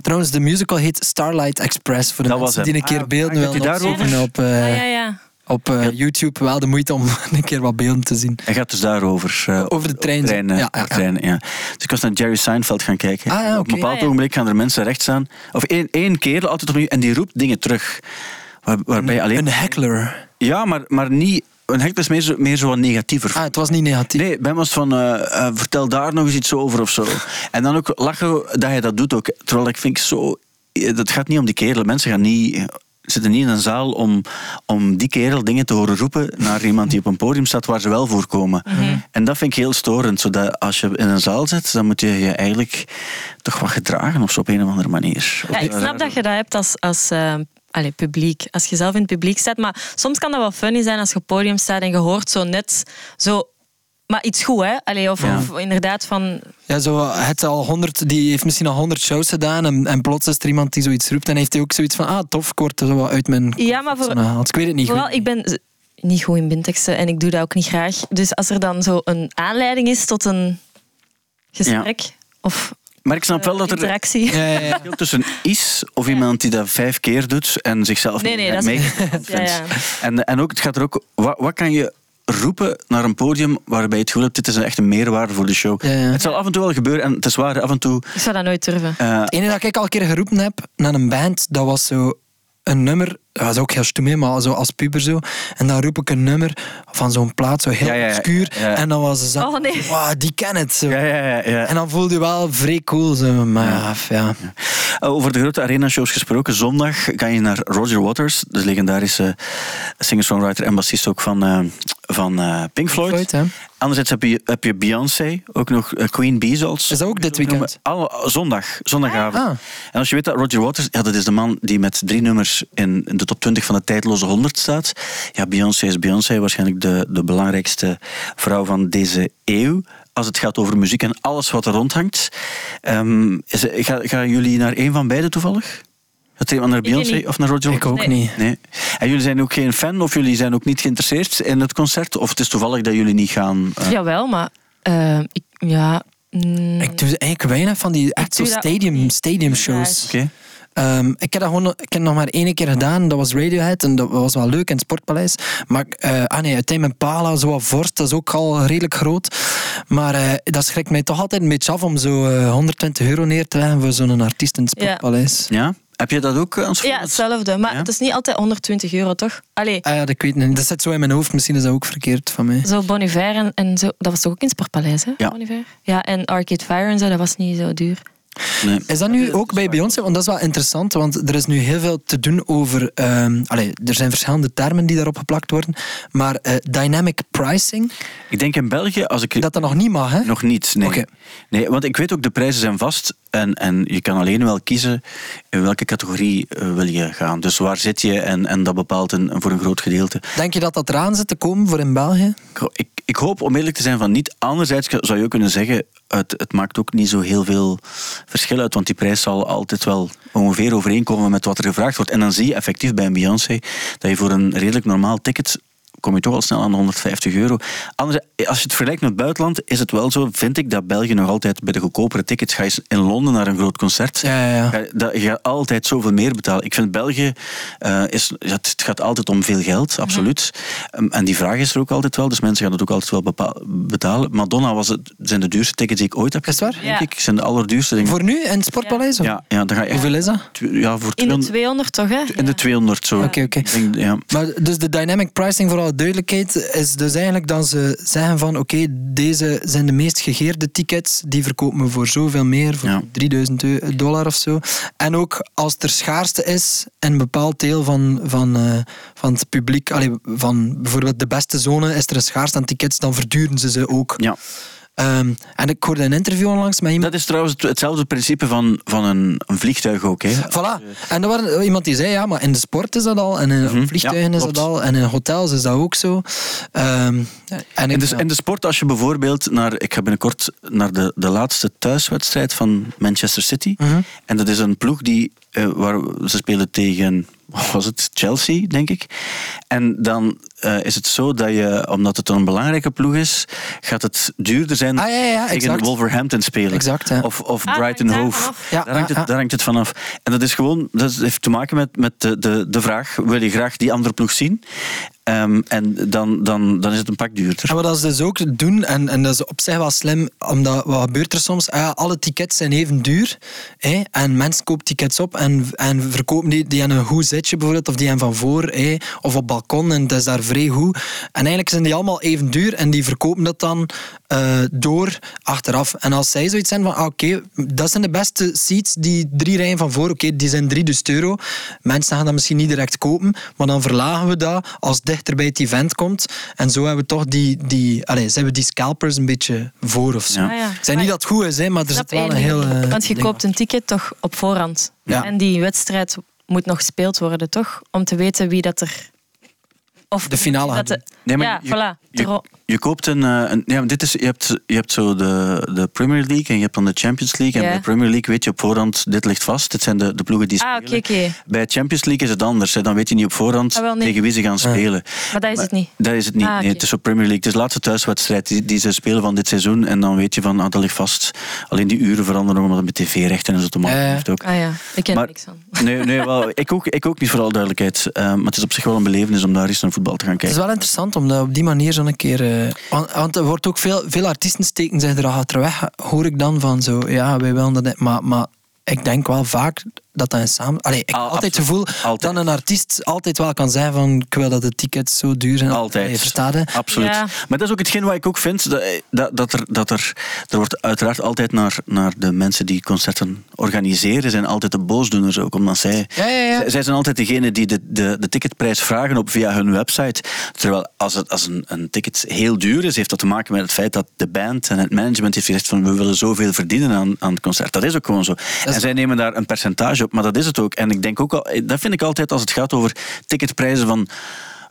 Trouwens, de musical heet Starlight Express. Voor de Dat was mensen die een keer Ah, willen die daarover? opzoeken op, eh, Ah, ja, ja. Op eh, YouTube. Wel de moeite om [LAUGHS] een keer wat beelden te zien. hij gaat dus daarover. eh, Over de trein. treinen, Ja, ja, over ja. treinen, ja. Dus ik was naar Jerry Seinfeld gaan kijken. Ah, ja, Op een bepaald Ah, ja. ogenblik gaan er mensen recht staan. Of één, één kerel altijd opnieuw. En die roept dingen terug. Waar, waarbij alleen. Een heckler. Ja, maar, maar niet. Een hek is meer zo, meer zo wat negatiever. Ah, het was niet negatief. Nee, bij mij was het van, eh, vertel daar nog eens iets over of zo. [LAUGHS] En dan ook lachen dat je dat doet ook. Terwijl ik vind zo, eh, dat gaat niet om die kerel. Mensen gaan niet, zitten niet in een zaal om, om die kerel dingen te horen roepen naar iemand die op een podium staat waar ze wel voorkomen. En dat vind ik heel storend. Zodat als je in een zaal zit, dan moet je je eigenlijk toch wat gedragen of zo op een of andere manier. Ja, ik snap dat je dat hebt als, als eh, allee, publiek. Als je zelf in het publiek staat. Maar soms kan dat wel funny zijn als je op het podium staat en je hoort zo net zo... Maar iets goed, hè? Allee, of, Ja. of inderdaad van... Ja, zo, het al 100, die heeft misschien al 100 shows gedaan. En, en plots is er iemand die zoiets roept. En heeft hij ook zoiets van: ah, tof, ik word er zo wat uit mijn. Ja, maar voor. Ik weet het niet. Vooral, goed. ik ben niet goed in bindteksten en ik doe dat ook niet graag. Dus als er dan zo een aanleiding is tot een gesprek of Maar ik snap wel dat er interactie. Ja, ja, ja. verschil tussen is of iemand die dat vijf keer doet en zichzelf Nee, nee, dat is-. [LAUGHS] En, en ook, het gaat er ook, wat, wat kan je roepen naar een podium waarbij je het gevoel hebt, dit is een echt een meerwaarde voor de show. Ja, ja. Het zal af en toe wel gebeuren en het is waar, af en toe... Ik zou dat nooit durven. eh, Het ene dat ik al een keer geroepen heb naar een band, dat was zo een nummer. Dat was ook heel stoem, hè, maar zo als puber zo. En dan roep ik een nummer van zo'n plaat, zo heel Ja, obscuur. Ja. En dan was ze zo, Oh, nee. wow, die ken het. Zo. ja, ja, ja, ja. En dan voelde je wel vrij cool. Zo. Maar ja, ja. Over de grote arena-shows gesproken. Zondag ga je naar Roger Waters, de legendarische singer-songwriter en bassist ook van, eh, van eh, Pink Floyd. Floyd, hè. Anderzijds heb je, heb je Beyoncé, ook nog eh, Queen Bee zoals Is dat ook dit weekend? Alle, zondag, zondagavond. Ah. En als je weet dat Roger Waters, ja, dat is de man die met drie nummers in, in de top 20 van de tijdloze 100 staat. Ja, Beyoncé is Beyoncé, waarschijnlijk de, de belangrijkste vrouw van deze eeuw. Als het gaat over muziek en alles wat er rondhangt. Ehm is, ga, gaan jullie naar een van beide toevallig? Gaat er iemand naar Beyoncé of naar Roger Ik ook Nee. niet. Nee. En jullie zijn ook geen fan of jullie zijn ook niet geïnteresseerd in het concert? Of het is toevallig dat jullie niet gaan? eh, Jawel, maar eh, ik, ja... mm, Ik doe eigenlijk weinig van die echt zo doe dat stadium, stadium shows. Oké. Ehm, ik heb dat gewoon ik heb nog maar één keer gedaan. Dat was Radiohead en dat was wel leuk in het Sportpaleis. Maar eh ah nee, uiteindelijk Pala, zo wat vorst, dat is ook al redelijk groot. Maar eh, dat schrikt mij toch altijd een beetje af om zo eh, 120 euro neer te leggen voor zo'n artiest in het Ja. Sportpaleis. Ja? Heb je dat ook, Ans? ja, hetzelfde. Maar Ja? het is niet altijd 120 euro, toch? Allee, Ah ja, dat, ik weet niet. dat zit zo in mijn hoofd. Misschien is dat ook verkeerd van mij. zo Bon Iver en, en zo... Dat was toch ook in het Sportpaleis, hè? Ja. Bon Iver? Ja, en Arcade Fire en zo, dat was niet zo duur. Nee. Is dat nu ook bij Beyoncé? Want dat is wel interessant, want er is nu heel veel te doen over... ehm allee, er zijn verschillende termen die daarop geplakt worden, maar eh, dynamic pricing, Ik denk in België, als ik... dat dat nog niet mag, hè? Nog niet, nee. Oké. nee. Want ik weet ook, de prijzen zijn vast. En, en je kan alleen wel kiezen in welke categorie eh, wil je gaan. Dus waar zit je en, en dat bepaalt een, voor een groot gedeelte. Denk je dat dat eraan zit te komen voor in België? Ik, ik, hoop, om eerlijk te zijn, van niet. Anderzijds zou je ook kunnen zeggen, het, het maakt ook niet zo heel veel verschil uit, want die prijs zal altijd wel ongeveer overeenkomen met wat er gevraagd wordt. En dan zie je effectief bij een Beyoncé dat je voor een redelijk normaal ticket kom je toch al snel aan de 150 euro. Anders, als je het vergelijkt met het buitenland, is het wel zo, vind ik, dat België nog altijd bij de goedkopere tickets, ga je in Londen naar een groot concert, Ja, ja, ja. ga dat- je gaat altijd zoveel meer betalen. Ik vind België, eh, is, het gaat altijd om veel geld, absoluut. Um, En die vraag is er ook altijd wel, dus mensen gaan het ook altijd wel bepa- betalen. Madonna was het, zijn de duurste tickets die ik ooit heb Is het waar? denk Ja. ik. Zijn de allerduurste. Denk ik. Voor nu in het Sportpaleis? of- Ja, ja, dan ga je echt... Hoeveel is dat? Ja, voor In de 200 200 toch, hè? in de 200 zo. Oké, oké. Ja. Maar dus de dynamic pricing, voor alle duidelijkheid, is dus eigenlijk dat ze zeggen van oké, deze zijn de meest gegeerde tickets, die verkopen we voor zoveel meer, voor Ja. 3000 eu- dollar of zo. En ook als er schaarste is in een bepaald deel van, van, eh, van het publiek, allee, van bijvoorbeeld de beste zone, is er een schaarste aan tickets, dan verduren ze ze ook. ja. Ehm, en ik hoorde een interview onlangs met iemand. Dat is trouwens het- hetzelfde principe van, van een, een vliegtuig ook. Hè. Voilà. En er was iemand die zei, ja, maar in de sport is dat al, en in Mhm. vliegtuigen Ja, is dat al, en in hotels is dat ook zo. Ehm, en In de, in de sport, als je bijvoorbeeld naar... Ik ga binnenkort naar de, de laatste thuiswedstrijd van Manchester City. Mhm. En dat is een ploeg die... eh, waar ze spelen tegen... [LAUGHS] Wat was het? Chelsea, denk ik. En dan eh, is het zo dat je, omdat het een belangrijke ploeg is, gaat het duurder zijn Ah, ja, ja, tegen exact. Wolverhampton spelen. Exact, ja. Of, of Ah, Brighton Hove. daar, hangt het, daar hangt het vanaf. En dat is gewoon, dat heeft te maken met, met de, de, de vraag, wil je graag die andere ploeg zien? Ehm, en dan, dan, dan is het een pak duurder. En wat ze dus ook doen, en, en dat is op zich wel slim, omdat wat gebeurt er soms? Ah ja, alle tickets zijn even duur. Hè, en mensen kopen tickets op en, en verkopen die, die aan een goed zitje bijvoorbeeld, of die aan van voor, hè, of op balkon, en het is daar vrij goed. En eigenlijk zijn die allemaal even duur en die verkopen dat dan eh, door achteraf. En als zij zoiets zijn van, ah, oké, dat zijn de beste seats, die drie rijen van voor, oké, die zijn 3000 euro. Mensen gaan dat misschien niet direct kopen, maar dan verlagen we dat als dichter bij het event komt. En zo hebben we toch die, die, allez, zijn we die scalpers een beetje voor of zo. Ja. Ah, ja. Zeg niet dat het goed is, hè, maar er zit wel een heel... eh, Want je ding koopt een ticket toch op voorhand. Ja. En die wedstrijd moet nog gespeeld worden, toch? Om te weten wie dat er... Of De finale dat gaat de- Nee, maar ja, je, voilà. je, koopt een... eh, een ja, dit is, je, hebt, je hebt zo de, de Premier League en je hebt dan de Champions League. En bij de Premier League weet je op voorhand, dit ligt vast. Dit zijn de, de ploegen die Ah, spelen. oké. Bij Champions League is het anders. Hè. Dan weet je niet op voorhand Ah, wel, nee. tegen wie ze gaan spelen. Maar dat is het niet. Dat is het niet. Ah, Nee, het is op Premier League. Het is de laatste thuiswedstrijd die, die ze spelen van dit seizoen. En dan weet je van, ah, dat ligt vast. Alleen die uren veranderen omdat het met tv-rechten en zo te maken ja. heeft ook. Ah ja, ik ken Maar- er niks van. Nee, nee wel, ik, ook, ik ook niet, voor alle duidelijkheid. Eh, maar het is op zich wel een belevenis om daar eens naar voetbal te gaan Het is kijken. wel interessant om dat op die manier zo'n keer... eh, want, er wordt ook veel, veel artiesten steken zich er achterweg, hoor ik dan van zo, ja, wij willen dat... Maar, maar ik denk wel vaak dat dat een samen... Allee, ik heb Al- altijd het gevoel Altijd. dat een artiest altijd wel kan zeggen van ik wil dat de tickets zo duur zijn. Altijd. Je verstaat het? Absoluut. Ja. Maar dat is ook hetgeen wat ik ook vind. Dat, dat, dat, er, dat er, er wordt uiteraard altijd naar, naar de mensen die concerten organiseren, zijn altijd de boosdoeners ook. Omdat zij, Ja, ja, ja. zij, zij zijn altijd degene die de, de, de ticketprijs vragen op via hun website. Terwijl als, het, als een, een ticket heel duur is, heeft dat te maken met het feit dat de band en het management heeft gezegd van we willen zoveel verdienen aan, aan het concert. Dat is ook gewoon zo. En zij nemen daar een percentage maar dat is het ook. En ik denk ook al, dat vind ik altijd als het gaat over ticketprijzen van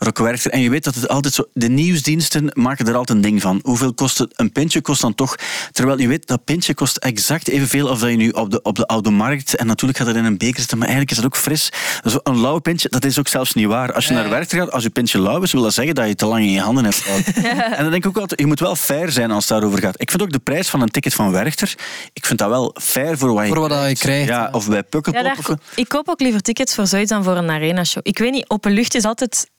Rock Werchter. En je weet dat het altijd zo... De nieuwsdiensten maken er altijd een ding van. Hoeveel kost het? Een pintje kost dan toch... Terwijl je weet, dat pintje kost exact evenveel als dat je nu op de, op de oude markt... En natuurlijk gaat het in een beker zitten, maar eigenlijk is dat ook fris. Zo een lauw pintje, dat is ook zelfs niet waar. Als je naar Werchter gaat, als je pintje lauw is, wil dat zeggen dat je het te lang in je handen hebt [LAUGHS] gehouden. En dan denk ik ook altijd, je moet wel fair zijn als het daarover gaat. Ik vind ook de prijs van een ticket van Werchter, ik vind dat wel fair voor wat je Voor wat je krijgt. Ja, of bij Ja, Pukkelpop. ik koop ook liever tickets voor zoiets dan voor een arena-show. Ik weet niet, openlucht is altijd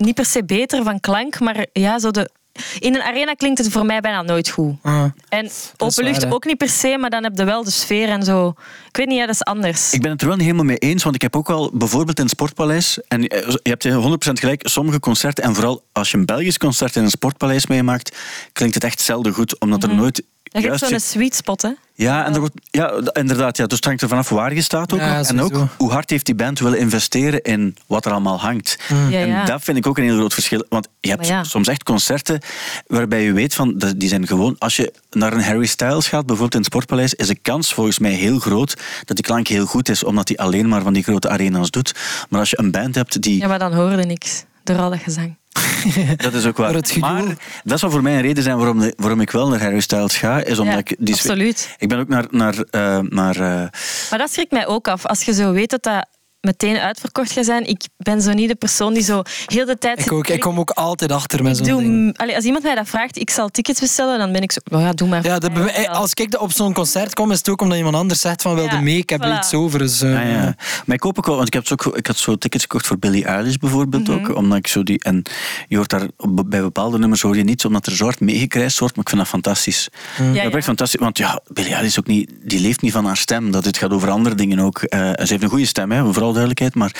niet per se beter van klank, maar ja, zo de... In een arena klinkt het voor mij bijna nooit goed. Ah. En openlucht waar, hè. ook niet per se, maar dan heb je wel de sfeer en zo. Ik weet niet, ja, dat is anders. Ik ben het er wel niet helemaal mee eens, want ik heb ook al bijvoorbeeld in het Sportpaleis, en eh, je hebt 100% gelijk, sommige concerten, en vooral als je een Belgisch concert in een Sportpaleis meemaakt, klinkt het echt zelden goed, omdat Mhm. er nooit Dat geeft juist... zo'n sweet spot, hè? Ja, en er wordt, ja, inderdaad. Ja, dus het hangt er vanaf waar je staat ook. Ja, en ook hoe hard heeft die band willen investeren in wat er allemaal hangt. Ja, ja. En dat vind ik ook een heel groot verschil. Want je hebt soms echt concerten waarbij je weet van, dat- die zijn gewoon... Als je naar een Harry Styles gaat, bijvoorbeeld in het Sportpaleis, is de kans volgens mij heel groot dat die klank heel goed is, omdat hij alleen maar van die grote arena's doet. Maar als je een band hebt die... Ja, maar dan hoorde niks. Door al dat gezang. [LAUGHS] Dat is ook waar. Het maar dat zou voor mij een reden zijn waarom, waarom ik wel naar Harry Styles ga. Is omdat Ja, ik die absoluut. Ik ben ook naar... naar, eh, naar eh, Maar dat schrikt mij ook af. Als je zo weet dat dat meteen uitverkocht gaat zijn. Ik ben zo niet de persoon die zo heel de tijd... Ik, ook, ik kom ook altijd achter met zo'n doe, ding. allee, als iemand mij dat vraagt, ik zal tickets bestellen, dan ben ik zo... Oh ja, doe maar. Ja, dat bij mij- als ik op zo'n concert kom, is het ook omdat iemand anders zegt van wilde Ja, mee, ik heb er voilà. iets over. Dus, eh, Ja, ja. Maar ik koop ook wel, want ik, heb zo, ook- ik had zo tickets gekocht voor Billie Eilish bijvoorbeeld Mhm. ook. Omdat ik zo die, en je hoort daar, bij bepaalde nummers hoor je niets, omdat er zo hard meegekrijsd wordt. Maar ik vind dat fantastisch. Ja, Dat ja. is echt fantastisch, want ja, Billie Eilish is ook niet, die leeft niet van haar stem. Dat het gaat over andere dingen ook. Eh, ze heeft een goede stem, hè, vooral duidelijkheid. Maar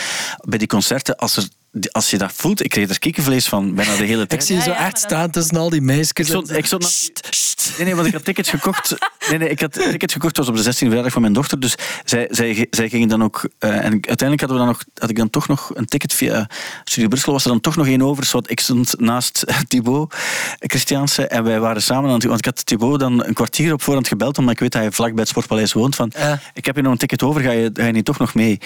bij die concerten, als, er, als je dat voelt, ik kreeg er kikkenvlees van bijna de hele Ik tijd. zie je zo echt staan tussen al die meisjes. Ik stond, ik Nee, nee, want ik had tickets gekocht. Nee, nee, ik had tickets gekocht. Het was op de 16e verjaardag van mijn dochter. Dus zij, zij, zij gingen dan ook. eh, en uiteindelijk hadden we dan nog, had ik dan toch nog een ticket via Studio Brussel. Was er dan toch nog één over. Zodat ik stond naast [LAUGHS] Thibaut Christiaanse. En wij waren samen aan het. Want ik had Thibaut dan een kwartier op voorhand gebeld. Omdat ik weet dat hij vlak bij het Sportpaleis woont. Van, ik heb hier nog een ticket over. Ga je, ga je niet toch nog mee?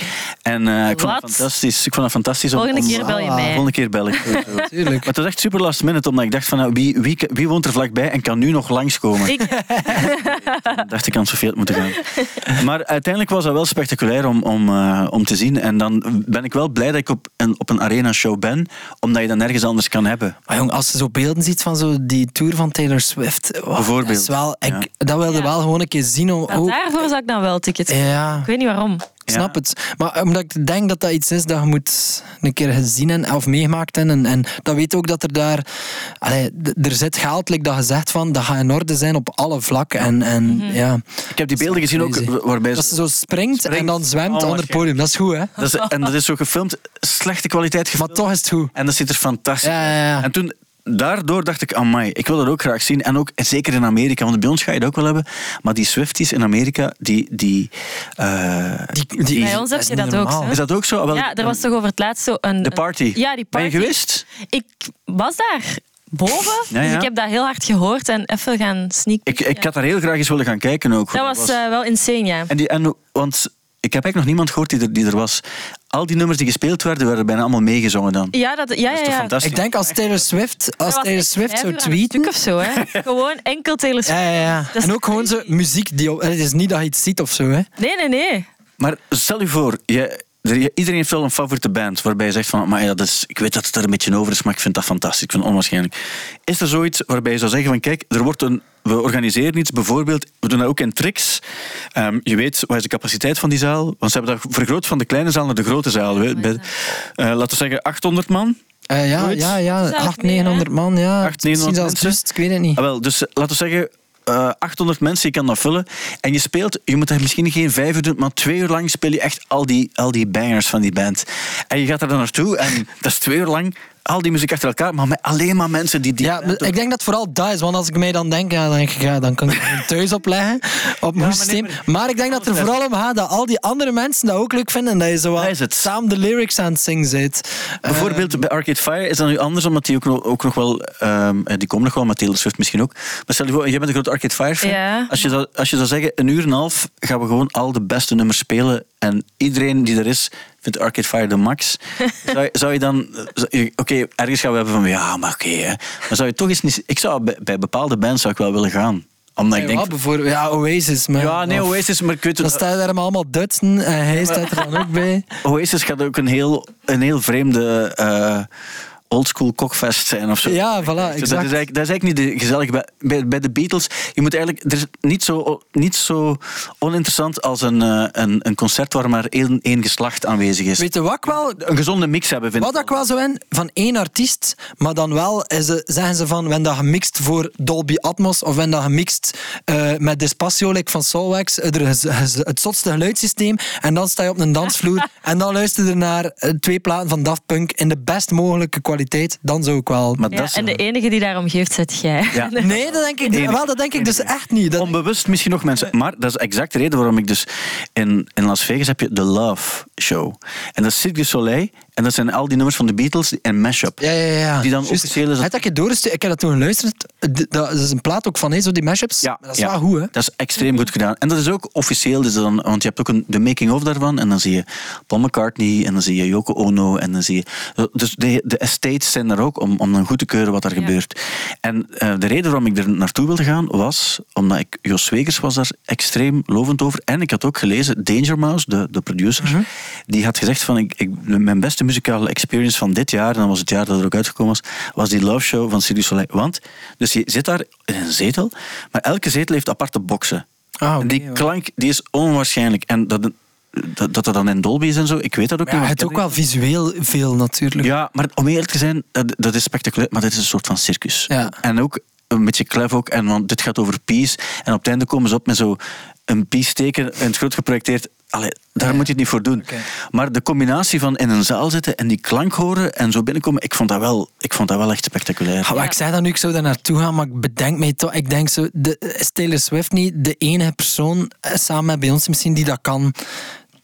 En eh, ik vond het fantastisch. Ik vond het fantastisch. om- om- keer bel je Ah, mij. Volgende keer bel ik. [LAUGHS] Maar het was echt super last minute, omdat ik dacht van nou, wie, wie, wie woont er vlakbij en kan nu nog langskomen? Ik, [LAUGHS] dacht ik aan Sofie het moeten gaan. Maar uiteindelijk was dat wel spectaculair om, om, eh, om te zien. En dan ben ik wel blij dat ik op een, op een arena show ben, omdat je dat nergens anders kan hebben. Maar jong, als je zo beelden ziet van zo die tour van Taylor Swift. wow, Bijvoorbeeld. Dat, is wel, ik, Ja. dat wilde Ja. wel gewoon een keer zien. Om, nou, ook- daarvoor zou ik dan wel tickets ja, Ik weet niet waarom. Ik snap het. Maar omdat ik denk dat dat iets is dat je moet een keer gezien en, of meegemaakt hebben. En, en dat weet ook dat er daar... Allee, er zit geld, like dat gezegd van, dat gaat in orde zijn op alle vlakken. En, en Mhm. ja, Ik heb die beelden gezien ook waarbij dat ze zo springt, Springt. en dan zwemt Oh, onder het podium. Dat is goed, hè? dat is, en dat is zo gefilmd, slechte kwaliteit Maar gefilmd. toch is het goed. En dat ziet er fantastisch Ja, ja, ja. En toen, daardoor dacht ik, amai, ik wil dat ook graag zien. En ook, en zeker in Amerika, want bij ons ga je dat ook wel hebben. Maar die Swifties in Amerika, die... die, eh, Die, die, Bij ons heb je dat ook, is dat ook zo? Wel, Ja, er was toch over het laatst zo een... De party. Ja, die party. Ben je geweest? Ik was daar boven, Ja, dus ik heb dat heel hard gehoord en even gaan sneak Ik, ik had daar heel graag eens willen gaan kijken ook. Dat was eh, wel insane, ja. en die, en, want ik heb eigenlijk nog niemand gehoord die er, die er was. Al die nummers die gespeeld werden, werden bijna allemaal meegezongen dan. Ja, dat, ja, Dat ja, is toch ja. fantastisch? Ik denk als Taylor Swift, als Taylor Swift een tweeten... stuk of zo, hè. [LAUGHS] Gewoon enkel Taylor Swift. Ja, ja, ja. En ook gewoon zo muziek die op... Het is niet dat je iets ziet of zo, hè. Nee, nee, nee. Maar stel je voor, je- iedereen heeft wel een favoriete band waarbij je zegt van, maar ja, dat is, ik weet dat het er een beetje over is, maar ik vind dat fantastisch, ik vind het onwaarschijnlijk. Is er zoiets waarbij je zou zeggen van, kijk, er wordt een, we organiseren iets, bijvoorbeeld, we doen dat ook in tricks. Ehm, je weet, wat is de capaciteit van die zaal? Want ze hebben dat vergroot van de kleine zaal naar de grote zaal. Bij, eh, laten we zeggen 800 man. Eh, ja, Zoiets? ja, ja. Zelf 800, meer, hè? 900 man, ja. 800, Misschien 900 zelfs mensen. rust, ik weet het niet. Ah, wel, dus eh, laten we zeggen, eh, 800 mensen, je kan dat vullen. En je speelt, je moet er misschien geen vijf uur doen, maar twee uur lang speel je echt al die, al die bangers van die band. En je gaat er dan naartoe en dat is twee uur lang al die muziek achter elkaar, maar met alleen maar mensen die die Ja, ik denk dat vooral dat is, want als ik mij dan denk, ja, dan, denk ik, ja, dan kan ik het thuis opleggen op mijn systeem. nee, maar, maar- ik denk dat er vooral om gaat dat al die andere mensen dat ook leuk vinden en dat je zo wat Dat is het. samen de lyrics aan het zingen zit. Bijvoorbeeld bij Arcade Fire is dat nu anders, omdat die ook nog, ook nog wel... ehm, eh, die komen nog wel, met Taylor Swift misschien ook. Maar stel je voor, jij bent een groot Arcade Fire fan. Ja. Als, je zou, als je zou zeggen, een uur en een half gaan we gewoon al de beste nummers spelen en iedereen die er is vindt Arcade Fire de max. [LAUGHS] zou, je- zou je dan... Oké, ergens gaan we hebben van, ja, maar oké. hè. maar zou je toch eens niet... Ik zou bij, bij bepaalde bands zou ik wel willen gaan. Omdat ik ja, denk... bijvoorbeeld, ja, Oasis. Maar, Ja, nee, of- Oasis, maar ik weet Dan het... sta je daar allemaal Dutsen en hij staat er dan ook bij. [LAUGHS] Oasis gaat ook een heel, een heel vreemde eh oldschool kokfest zijn of zo. Ja, voilà, Dus Dat is, exact. eigenlijk, dat is eigenlijk niet de, gezellig. Bij, bij, de Beatles, je moet eigenlijk, er is niet zo, niet zo oninteressant als een, eh, een, een concert waar maar één, één geslacht aanwezig is. Weet je wat ik wel... Een gezonde mix hebben, vind Wat ik. ik wel zo in, van één artiest, maar dan wel het- zeggen ze van, wenn dat gemixt voor Dolby Atmos of wenn dat gemixt eh, met Despacio, like van is het zotste geluidssysteem, en dan sta je op een dansvloer [LAUGHS] en dan luister je naar eh, twee platen van Daft Punk in de best mogelijke kwaliteit. Kwaliteit, dan zou ik wel... Maar Ja, dat is en de enige die daarom geeft, zet jij. Ja. [LAUGHS] Nee, dat denk ik, wel, dat denk ik dus echt niet. Dat, Onbewust misschien nog mensen. Maar dat is exact de reden waarom ik dus... In, in Las Vegas heb je de Love Show. En dat is Cirque du Soleil. En dat zijn al die nummers van de Beatles en mashup. ja, ja, ja. Die dan officieel is- Het dat je doorgestuurd, ik heb dat toen geluisterd. Dat is een plaat ook van, hè, zo die mashups. Ja, Maar dat is ja. wel goed, hè. Dat is extreem goed gedaan. En dat is ook officieel, dus dan, want je hebt ook een, de making-of daarvan. En dan zie je Paul McCartney en dan zie je Yoko Ono. En dan zie je, dus de, de estates zijn er ook om, om dan goed te keuren wat er Ja. gebeurt. En eh, de reden waarom ik er naartoe wilde gaan was omdat ik, Jos Swegers was daar extreem lovend over. En ik had ook gelezen, Danger Mouse, de, de producer, Mhm. Die had gezegd van ik, ik, mijn beste muzikale experience van dit jaar, en dat was het jaar dat er ook uitgekomen was, was die Love Show van Cirque du Soleil. Want, dus je zit daar in een zetel, maar elke zetel heeft aparte boxen. Ah, en die klank die is onwaarschijnlijk. En dat, dat, dat dan in Dolby is en zo, ik weet dat ook Ja, niet. het ook wel visueel veel natuurlijk. ja, maar om eerlijk te zijn, dat, dat is spectaculair, maar dit is een soort van circus. Ja. En ook een beetje klef ook, en want dit gaat over peace. En op het einde komen ze op met zo een peace-teken in het groot geprojecteerd. Allee, daar moet je het niet voor doen. Maar de combinatie van in een zaal zitten en die klank horen en zo binnenkomen, ik vond dat wel, ik vond dat wel echt spectaculair. Ja, ik zei dat nu, ik zou daar naartoe gaan, maar ik bedenk mij toch, ik denk zo, de, is Taylor Swift niet de enige persoon, eh, samen met Beyoncé misschien, die dat kan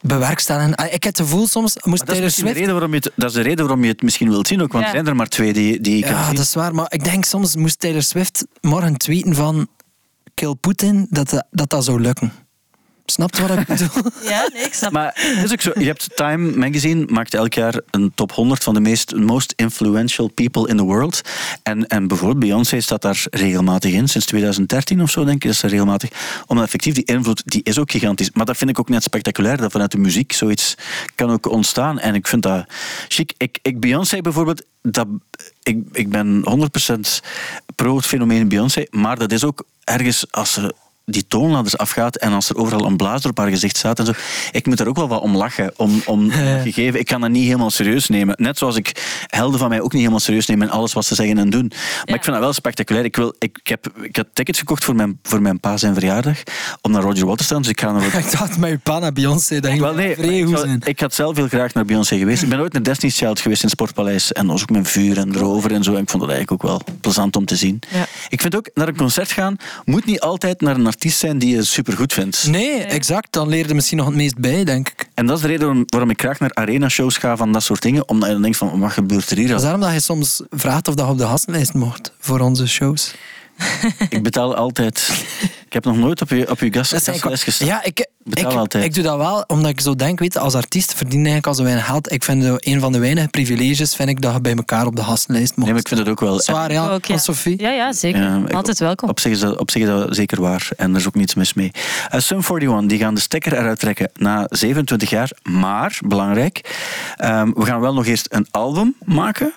bewerkstelligen. Ah, Ik heb het gevoel soms, moest dat, is de Swift... reden waarom je het, dat is de reden waarom je het misschien wilt zien ook, want Ja. er zijn er maar twee die, die je kan Ja, zien. dat is waar, maar ik denk soms moest Taylor Swift morgen tweeten van kill Putin, dat dat, dat, dat zou lukken. Snapt wat ik [LAUGHS] bedoel? Ja, nee, ik snap Maar het is ook zo. Je hebt Time Magazine maakt elk jaar een top 100 van de meest most influential people in the world. En, en bijvoorbeeld Beyoncé staat daar regelmatig in. Sinds 2013 of zo, denk ik, is ze regelmatig. Omdat effectief die invloed, die is ook gigantisch. Maar dat vind ik ook net spectaculair, dat vanuit de muziek zoiets kan ook ontstaan. En ik vind dat chic. Ik, ik Beyoncé bijvoorbeeld, dat, ik, ik ben 100% pro het fenomeen Beyoncé. Maar dat is ook ergens als ze die toonladders afgaat en als er overal een blazer op haar gezicht staat en zo. Ik moet er ook wel wat om lachen. Om, om gegeven, ik kan dat niet helemaal serieus nemen. Net zoals ik helden van mij ook niet helemaal serieus neem in alles wat ze zeggen en doen. Maar Ja. ik vind dat wel spectaculair. Ik, wil, ik, ik, heb, ik had tickets gekocht voor mijn, voor mijn pa zijn verjaardag om naar Roger Waters te gaan. Dus ik ga naar [LAUGHS] ik dacht met je pa naar Beyoncé, dat ging wel, nee, vrij ik, zijn. ik had zelf heel graag naar Beyoncé geweest. Ik ben ooit naar Destiny's Child geweest in het Sportpaleis. En was ook met vuur en erover en zo. En ik vond dat eigenlijk ook wel plezant om te zien. Ja. Ik vind ook, naar een concert gaan, moet niet altijd naar een artiest zijn die je supergoed vindt. Nee, exact. Dan leer je misschien nog het meest bij, denk ik. En dat is de reden waarom, waarom ik graag naar arena-shows ga van dat soort dingen. Omdat je dan denkt van, wat gebeurt er hier? Dat is daarom dat je soms vraagt of dat je op de gastenlijst mocht voor onze shows. [LAUGHS] Ik betaal altijd... Ik heb nog nooit op je, op je gas, Dat is gaslijst eigenlijk- gestaan. Ja, ik, Betaal ik, altijd. ik doe dat wel, omdat ik zo denk, weet je, als artiest verdien je eigenlijk al zo weinig geld. Ik vind het een van de weinige privileges, vind ik, dat je bij elkaar op de gastenlijst mocht. Nee, maar ik vind het ook wel... Zwaar, ja. Ook, ja. Sophie? Ja, ja, zeker. Ja, ik- Altijd welkom. Op zich, is dat, op zich is dat zeker waar. En er is ook niets mis mee. Uh, Sum 41, die gaan de stekker eruit trekken na 27 jaar. Maar, belangrijk, ehm, we gaan wel nog eerst een album maken.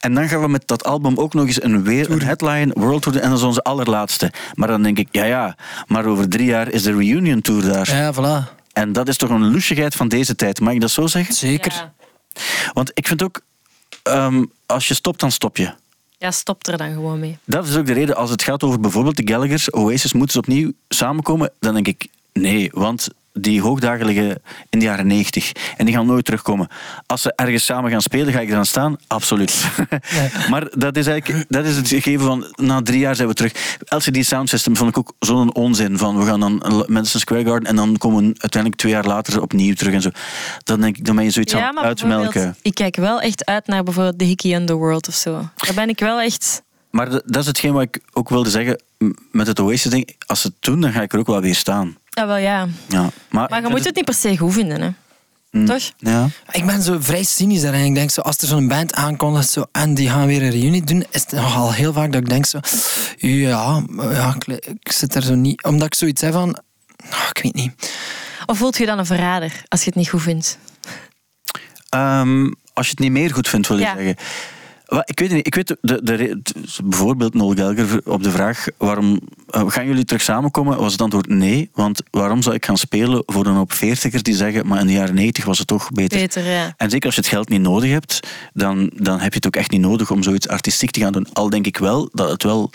En dan gaan we met dat album ook nog eens een, weer, een headline World Tour doen. En dat is onze allerlaatste. Maar dan denk ik, ja ja, maar over drie jaar is de reunion tour daar. Ja, voilà. En dat is toch een lustigheid van deze tijd. Mag ik dat zo zeggen? Zeker. Ja. Want ik vind ook, ehm, als je stopt, dan stop je. ja, stop er dan gewoon mee. Dat is ook de reden, als het gaat over bijvoorbeeld de Gallagher's, Oasis, moeten ze opnieuw samenkomen? Dan denk ik, nee, want die hoogdagen liggen in de jaren 90 en die gaan nooit terugkomen. Als ze ergens samen gaan spelen, ga ik eraan staan? Absoluut. [LAUGHS] maar dat is eigenlijk dat is het gegeven van, na drie jaar zijn we terug. LCD Sound System vond ik ook zo'n onzin van, we gaan dan Madison Square Garden en dan komen we uiteindelijk twee jaar later opnieuw terug en zo. Dan denk ik, dan ben je zoiets aan uitmelken. ik kijk wel echt uit naar bijvoorbeeld The Hickey Underworld of zo. Daar ben ik wel echt... Maar dat is hetgeen wat ik ook wilde zeggen met het Oasis-ding. Als ze het doen, dan ga ik er ook wel weer staan. Ja, wel ja. Ja, maar, Maar je moet het niet per se goed vinden, hè. Mm. Toch? Ja. Ik ben zo vrij cynisch daarin. Ik denk zo, als er zo'n band aankondigt zo, en die gaan weer een reunie doen, is het nogal heel vaak dat ik denk zo, ja, ja ik, ik zit er zo niet... Omdat ik zoiets heb van, ah, ik weet niet. Of voelt je dan een verrader als je het niet goed vindt? Ehm, als je het niet meer goed vindt, wil je Ja. zeggen. Ik weet het niet. Ik weet de, de, bijvoorbeeld Noel Gelger op de vraag waarom eh, gaan jullie terug samenkomen, was het antwoord nee. Want waarom zou ik gaan spelen voor een hoop veertigers die zeggen, maar in de jaren 90 was het toch beter. Beter, ja. En zeker als je het geld niet nodig hebt, dan, dan heb je het ook echt niet nodig om zoiets artistiek te gaan doen. Al denk ik wel dat het wel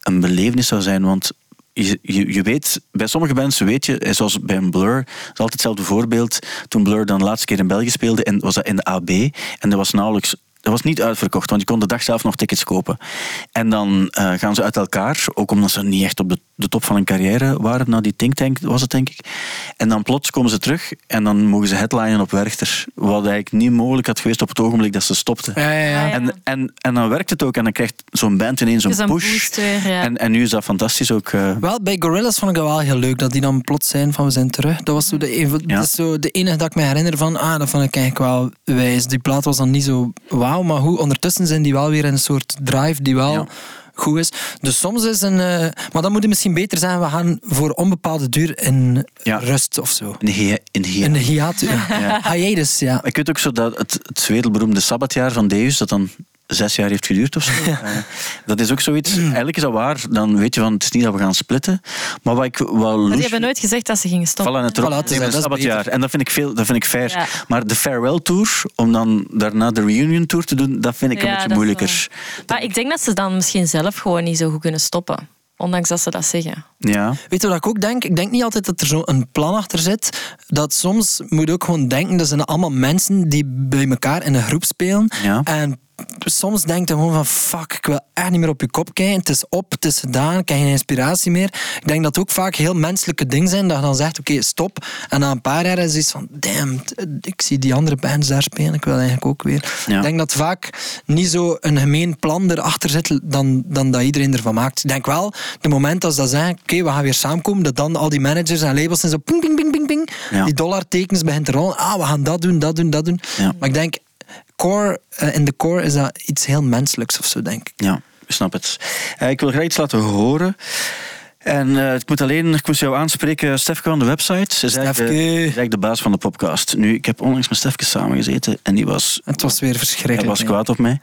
een belevenis zou zijn, want je, je, je weet, bij sommige mensen weet je, eh, zoals bij een Blur, dat is altijd hetzelfde voorbeeld. Toen Blur dan de laatste keer in België speelde, en was dat in de AB, en er was nauwelijks dat was niet uitverkocht, want je kon de dag zelf nog tickets kopen. En dan eh, gaan ze uit elkaar, ook omdat ze niet echt op de, de top van hun carrière waren. Na die Think Tank was het, denk ik. En dan plots komen ze terug en dan mogen ze headlinen op Werchter. Wat eigenlijk niet mogelijk had geweest op het ogenblik dat ze stopten. Ja, ja, ja. Ja. En, en, en dan werkt het ook en dan krijgt zo'n band ineens een Zo'n push. en, en nu is dat fantastisch ook. eh, Wel, bij Gorillaz vond ik dat wel heel leuk, dat die dan plots zijn van we zijn terug. Dat was zo de, een- Ja. dat is zo de enige dat ik me herinner van, ah, dat vond ik eigenlijk wel wijs. Die plaat was dan niet zo maar hoe, ondertussen zijn die wel weer een soort drive die wel Ja. goed is. Dus soms is een... eh, maar dan moet het misschien beter zijn, we gaan voor onbepaalde duur in Ja. rust of zo. in, hia- in In de hiatus. Hiatus, ja. Ik weet ook zo dat het, het wereldberoemde sabbatjaar van Deus, dat dan zes jaar heeft geduurd of zo. [LAUGHS] Eh, dat is ook zoiets. Eigenlijk is dat waar. Dan weet je van, het is niet dat we gaan splitten. Maar wat ik wel Maar die hebben nooit gezegd dat ze gingen stoppen. Vallen het erop. Voilà, Nee, dat is- maar een dat is sabbatjaar. En dat vind ik, veel, dat vind ik fair. Ja. Maar de farewell tour, om dan daarna de reunion tour te doen, dat vind ik een Ja, beetje dat moeilijker. Maar ik denk dat ze dan misschien zelf gewoon niet zo goed kunnen stoppen. Ondanks dat ze dat zeggen. Ja. Weet je wat ik ook denk? Ik denk niet altijd dat er zo'n plan achter zit. Dat soms moet je ook gewoon denken, dat zijn allemaal mensen die bij elkaar in een groep spelen. Ja. En soms denk je gewoon van, fuck, ik wil echt niet meer op je kop kijken. Het is op, het is gedaan, ik heb geen inspiratie meer. Ik denk dat het ook vaak heel menselijke dingen zijn, dat je dan zegt, oké, stop. En na een paar jaar is iets van, damn, ik zie die andere bands daar spelen, ik wil eigenlijk ook weer. Ja. Ik denk dat vaak niet zo een gemeen plan erachter zit dan, dan dat iedereen ervan maakt. Ik denk wel, de moment dat ze dat zeggen, oké, we gaan weer samenkomen, dat dan al die managers en labels zijn zo ping, ping, ping, ping, ping. Ja. Die dollartekens begint te rollen. Ah, we gaan dat doen, dat doen, dat doen. Ja. Maar ik denk, core, eh, in de core is dat iets heel menselijks of zo, denk ik. Ja, ik snap het. Eh, ik wil graag iets laten horen. En eh, ik moet alleen, ik moest jou aanspreken, Stefke van de website. Ze is eigenlijk de, Stefke. is eigenlijk de baas van de podcast. Nu, ik heb onlangs met Stefke samengezeten en die was Het was weer Hij verschrikkelijk. was nee. kwaad op mij.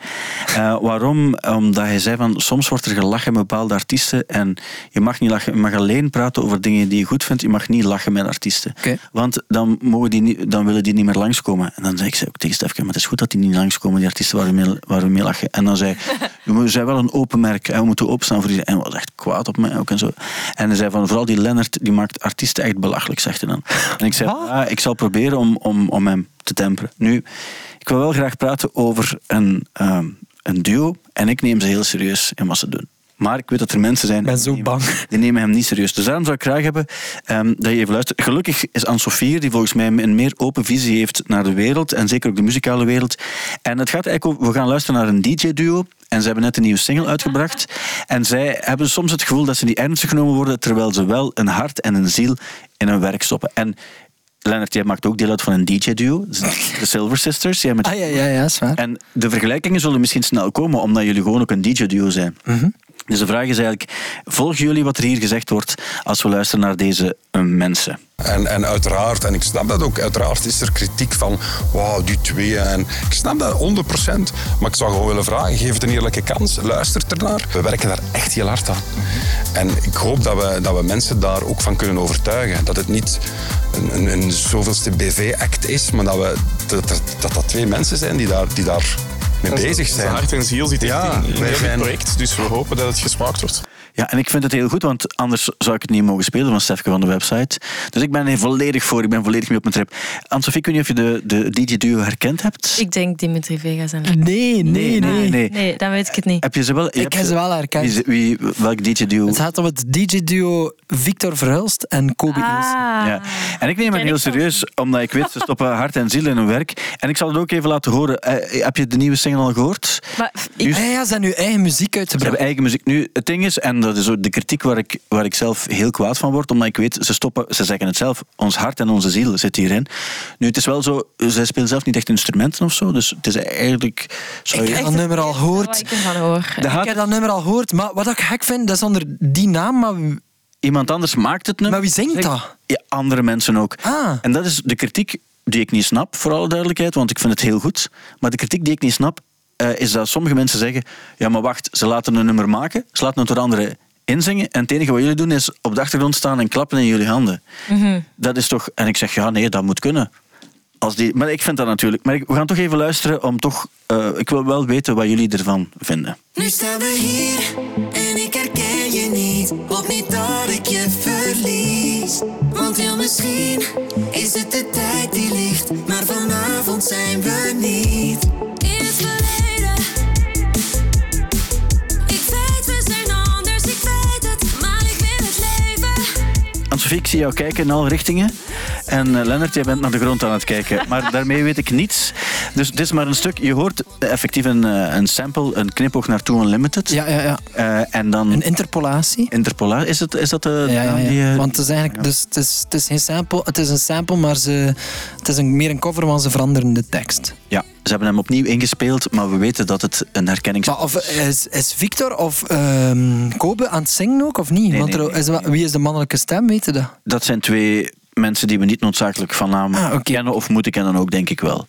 Eh, waarom? Omdat hij zei van soms wordt er gelachen met bepaalde artiesten en je mag niet lachen. Je mag alleen praten over dingen die je goed vindt. Je mag niet lachen met artiesten. Want dan, mogen die niet, dan willen die niet meer langskomen. En dan zei ik ze ook tegen Stefke, maar het is goed dat die niet langskomen, die artiesten waar we mee, waar we mee lachen. En dan zei hij, we zijn wel een open merk en we moeten opstaan voor die. En hij was echt kwaad op mij ook en zo. En hij zei van vooral die Lennart, die maakt artiesten echt belachelijk, zegt hij dan. En ik zei, ja, ik zal proberen om, om, om hem te temperen. Nu, ik wil wel graag praten over een, ehm, een duo en ik neem ze heel serieus in wat ze doen. Maar ik weet dat er mensen zijn ben zo die, bang. [LAUGHS] die nemen hem niet serieus. Dus daarom zou ik graag hebben ehm, dat je even luistert. Gelukkig is Anne-Sophie, die volgens mij een meer open visie heeft naar de wereld en zeker ook de muzikale wereld. En het gaat eigenlijk over, we gaan luisteren naar een DJ-duo. En ze hebben net een nieuwe single uitgebracht. En zij hebben soms het gevoel dat ze niet ernstig genomen worden, terwijl ze wel een hart en een ziel in hun werk stoppen. En Lennart, jij maakt ook deel uit van een DJ-duo, de Silver Sisters. Jij met Ah ja, ja, ja, is waar. en de vergelijkingen zullen misschien snel komen, omdat jullie gewoon ook een DJ-duo zijn. Dus de vraag is eigenlijk, volgen jullie wat er hier gezegd wordt als we luisteren naar deze eh, mensen? En, en uiteraard, en ik snap dat ook, uiteraard is er kritiek van wauw, die twee. En ik snap dat 100%. Maar ik zou gewoon willen vragen, geef het een eerlijke kans. Luister ernaar. We werken daar echt heel hard aan. En ik hoop dat we, dat we mensen daar ook van kunnen overtuigen. Dat het niet een, een, een zoveelste BV-act is, maar dat, we, dat, dat, dat dat twee mensen zijn die daar, die daar mee bezig Zijn hart en ziel zit in, in project. Dus we hopen dat het gesmaakt wordt. Ja, en ik vind het heel goed, want anders zou ik het niet mogen spelen van Stefke van de website. Dus ik ben er volledig voor, ik ben volledig mee op mijn trip. Anne-Sophie, ik weet niet of je de, de DJ-duo herkend hebt? Ik denk Dimitri Vegas en... Nee, nee, nee. nee. Nee, dan weet ik het niet. Heb je ze wel? Ik heb ze wel herkend. Wie, wie, welk DJ-duo? Het gaat om het DJ-duo Victor Verhulst en Kobe Ilse. Ah. Ja. En ik neem het heel serieus, omdat ik weet, ze stoppen [LAUGHS] hart en ziel in hun werk. En ik zal het ook even laten horen. Eh, heb je de nieuwe single al gehoord? Maar ik, Nu- ja, ze hebben nu eigen muziek Ze uitgebracht. hebben eigen muziek. Nu, het ding is, en dat is ook de kritiek waar ik, waar ik zelf heel kwaad van word, omdat ik weet, ze stoppen, ze zeggen het zelf, ons hart en onze ziel zit hierin. Nu, het is wel zo, zij spelen zelf niet echt instrumenten of zo, dus het is eigenlijk... Zou Ik heb dat nummer al gehoord. ik ervan hoor. de Ik heb dat nummer al gehoord, maar wat ik gek vind, dat is onder die naam, maar, iemand anders maakt het nummer. maar wie zingt dat? Ja, andere mensen ook. Ah. En dat is de kritiek die ik niet snap, voor alle duidelijkheid, want ik vind het heel goed. Maar de kritiek die ik niet snap, eh, is dat sommige mensen zeggen: ja, maar wacht, ze laten een nummer maken, ze laten het door anderen inzingen. En het enige wat jullie doen is op de achtergrond staan en klappen in jullie handen. Dat is toch. En ik zeg: ja, nee, dat moet kunnen. Als die, maar ik vind dat natuurlijk. Maar ik- we gaan toch even luisteren om toch. eh, ik wil wel weten wat jullie ervan vinden. Nu staan we hier en ik herken je niet. Hoop niet dat ik je verlies. Want heel misschien is het de tijd die ligt. Maar vanavond zijn we niet. Ik zie jou kijken in alle richtingen. En eh, Lennart, jij bent naar de grond aan het kijken. Maar daarmee weet ik niets. Dus het is maar een stuk. Je hoort effectief een, eh, een sample, een knipoog naar Too Unlimited. Ja, ja, ja. Eh, en dan Een interpolatie. Interpola. Is, het, is dat de Ja, ja, die... eh, Want het is eigenlijk, dus, het, is, het is geen sample, het is een sample, maar ze, het is een, meer een cover, want ze veranderen de tekst. Ja, ze hebben hem opnieuw ingespeeld, maar we weten dat het een herkennings... Maar of, is, is Victor of ehm, Kobe aan het zingen ook, of niet? Nee, Want nee, is, wie is de mannelijke stem, weet je dat? Dat zijn twee mensen die we niet noodzakelijk van naam Ah, kennen of moeten kennen ook, denk ik wel.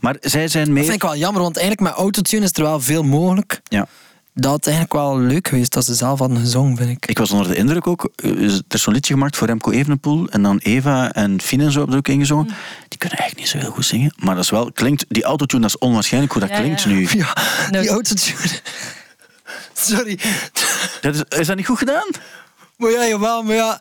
Maar zij zijn Dat meer... vind ik wel jammer, want eigenlijk met autotune is er wel veel mogelijk. Ja. Dat had eigenlijk wel leuk geweest dat ze zelf hadden gezongen, vind ik. Ik was onder de indruk ook. eh, Er is zo'n liedje gemaakt voor Remco Evenepoel. En dan Eva en Fien en zo hebben er ook ingezongen. Die kunnen eigenlijk niet zo heel goed zingen. Maar dat is wel... Klinkt, die autotune, dat is onwaarschijnlijk hoe dat Ja, klinkt ja. nu. Ja, [LAUGHS] die autotune. [LAUGHS] Sorry. Dat is, is dat niet goed gedaan? Maar ja, jawel, maar ja...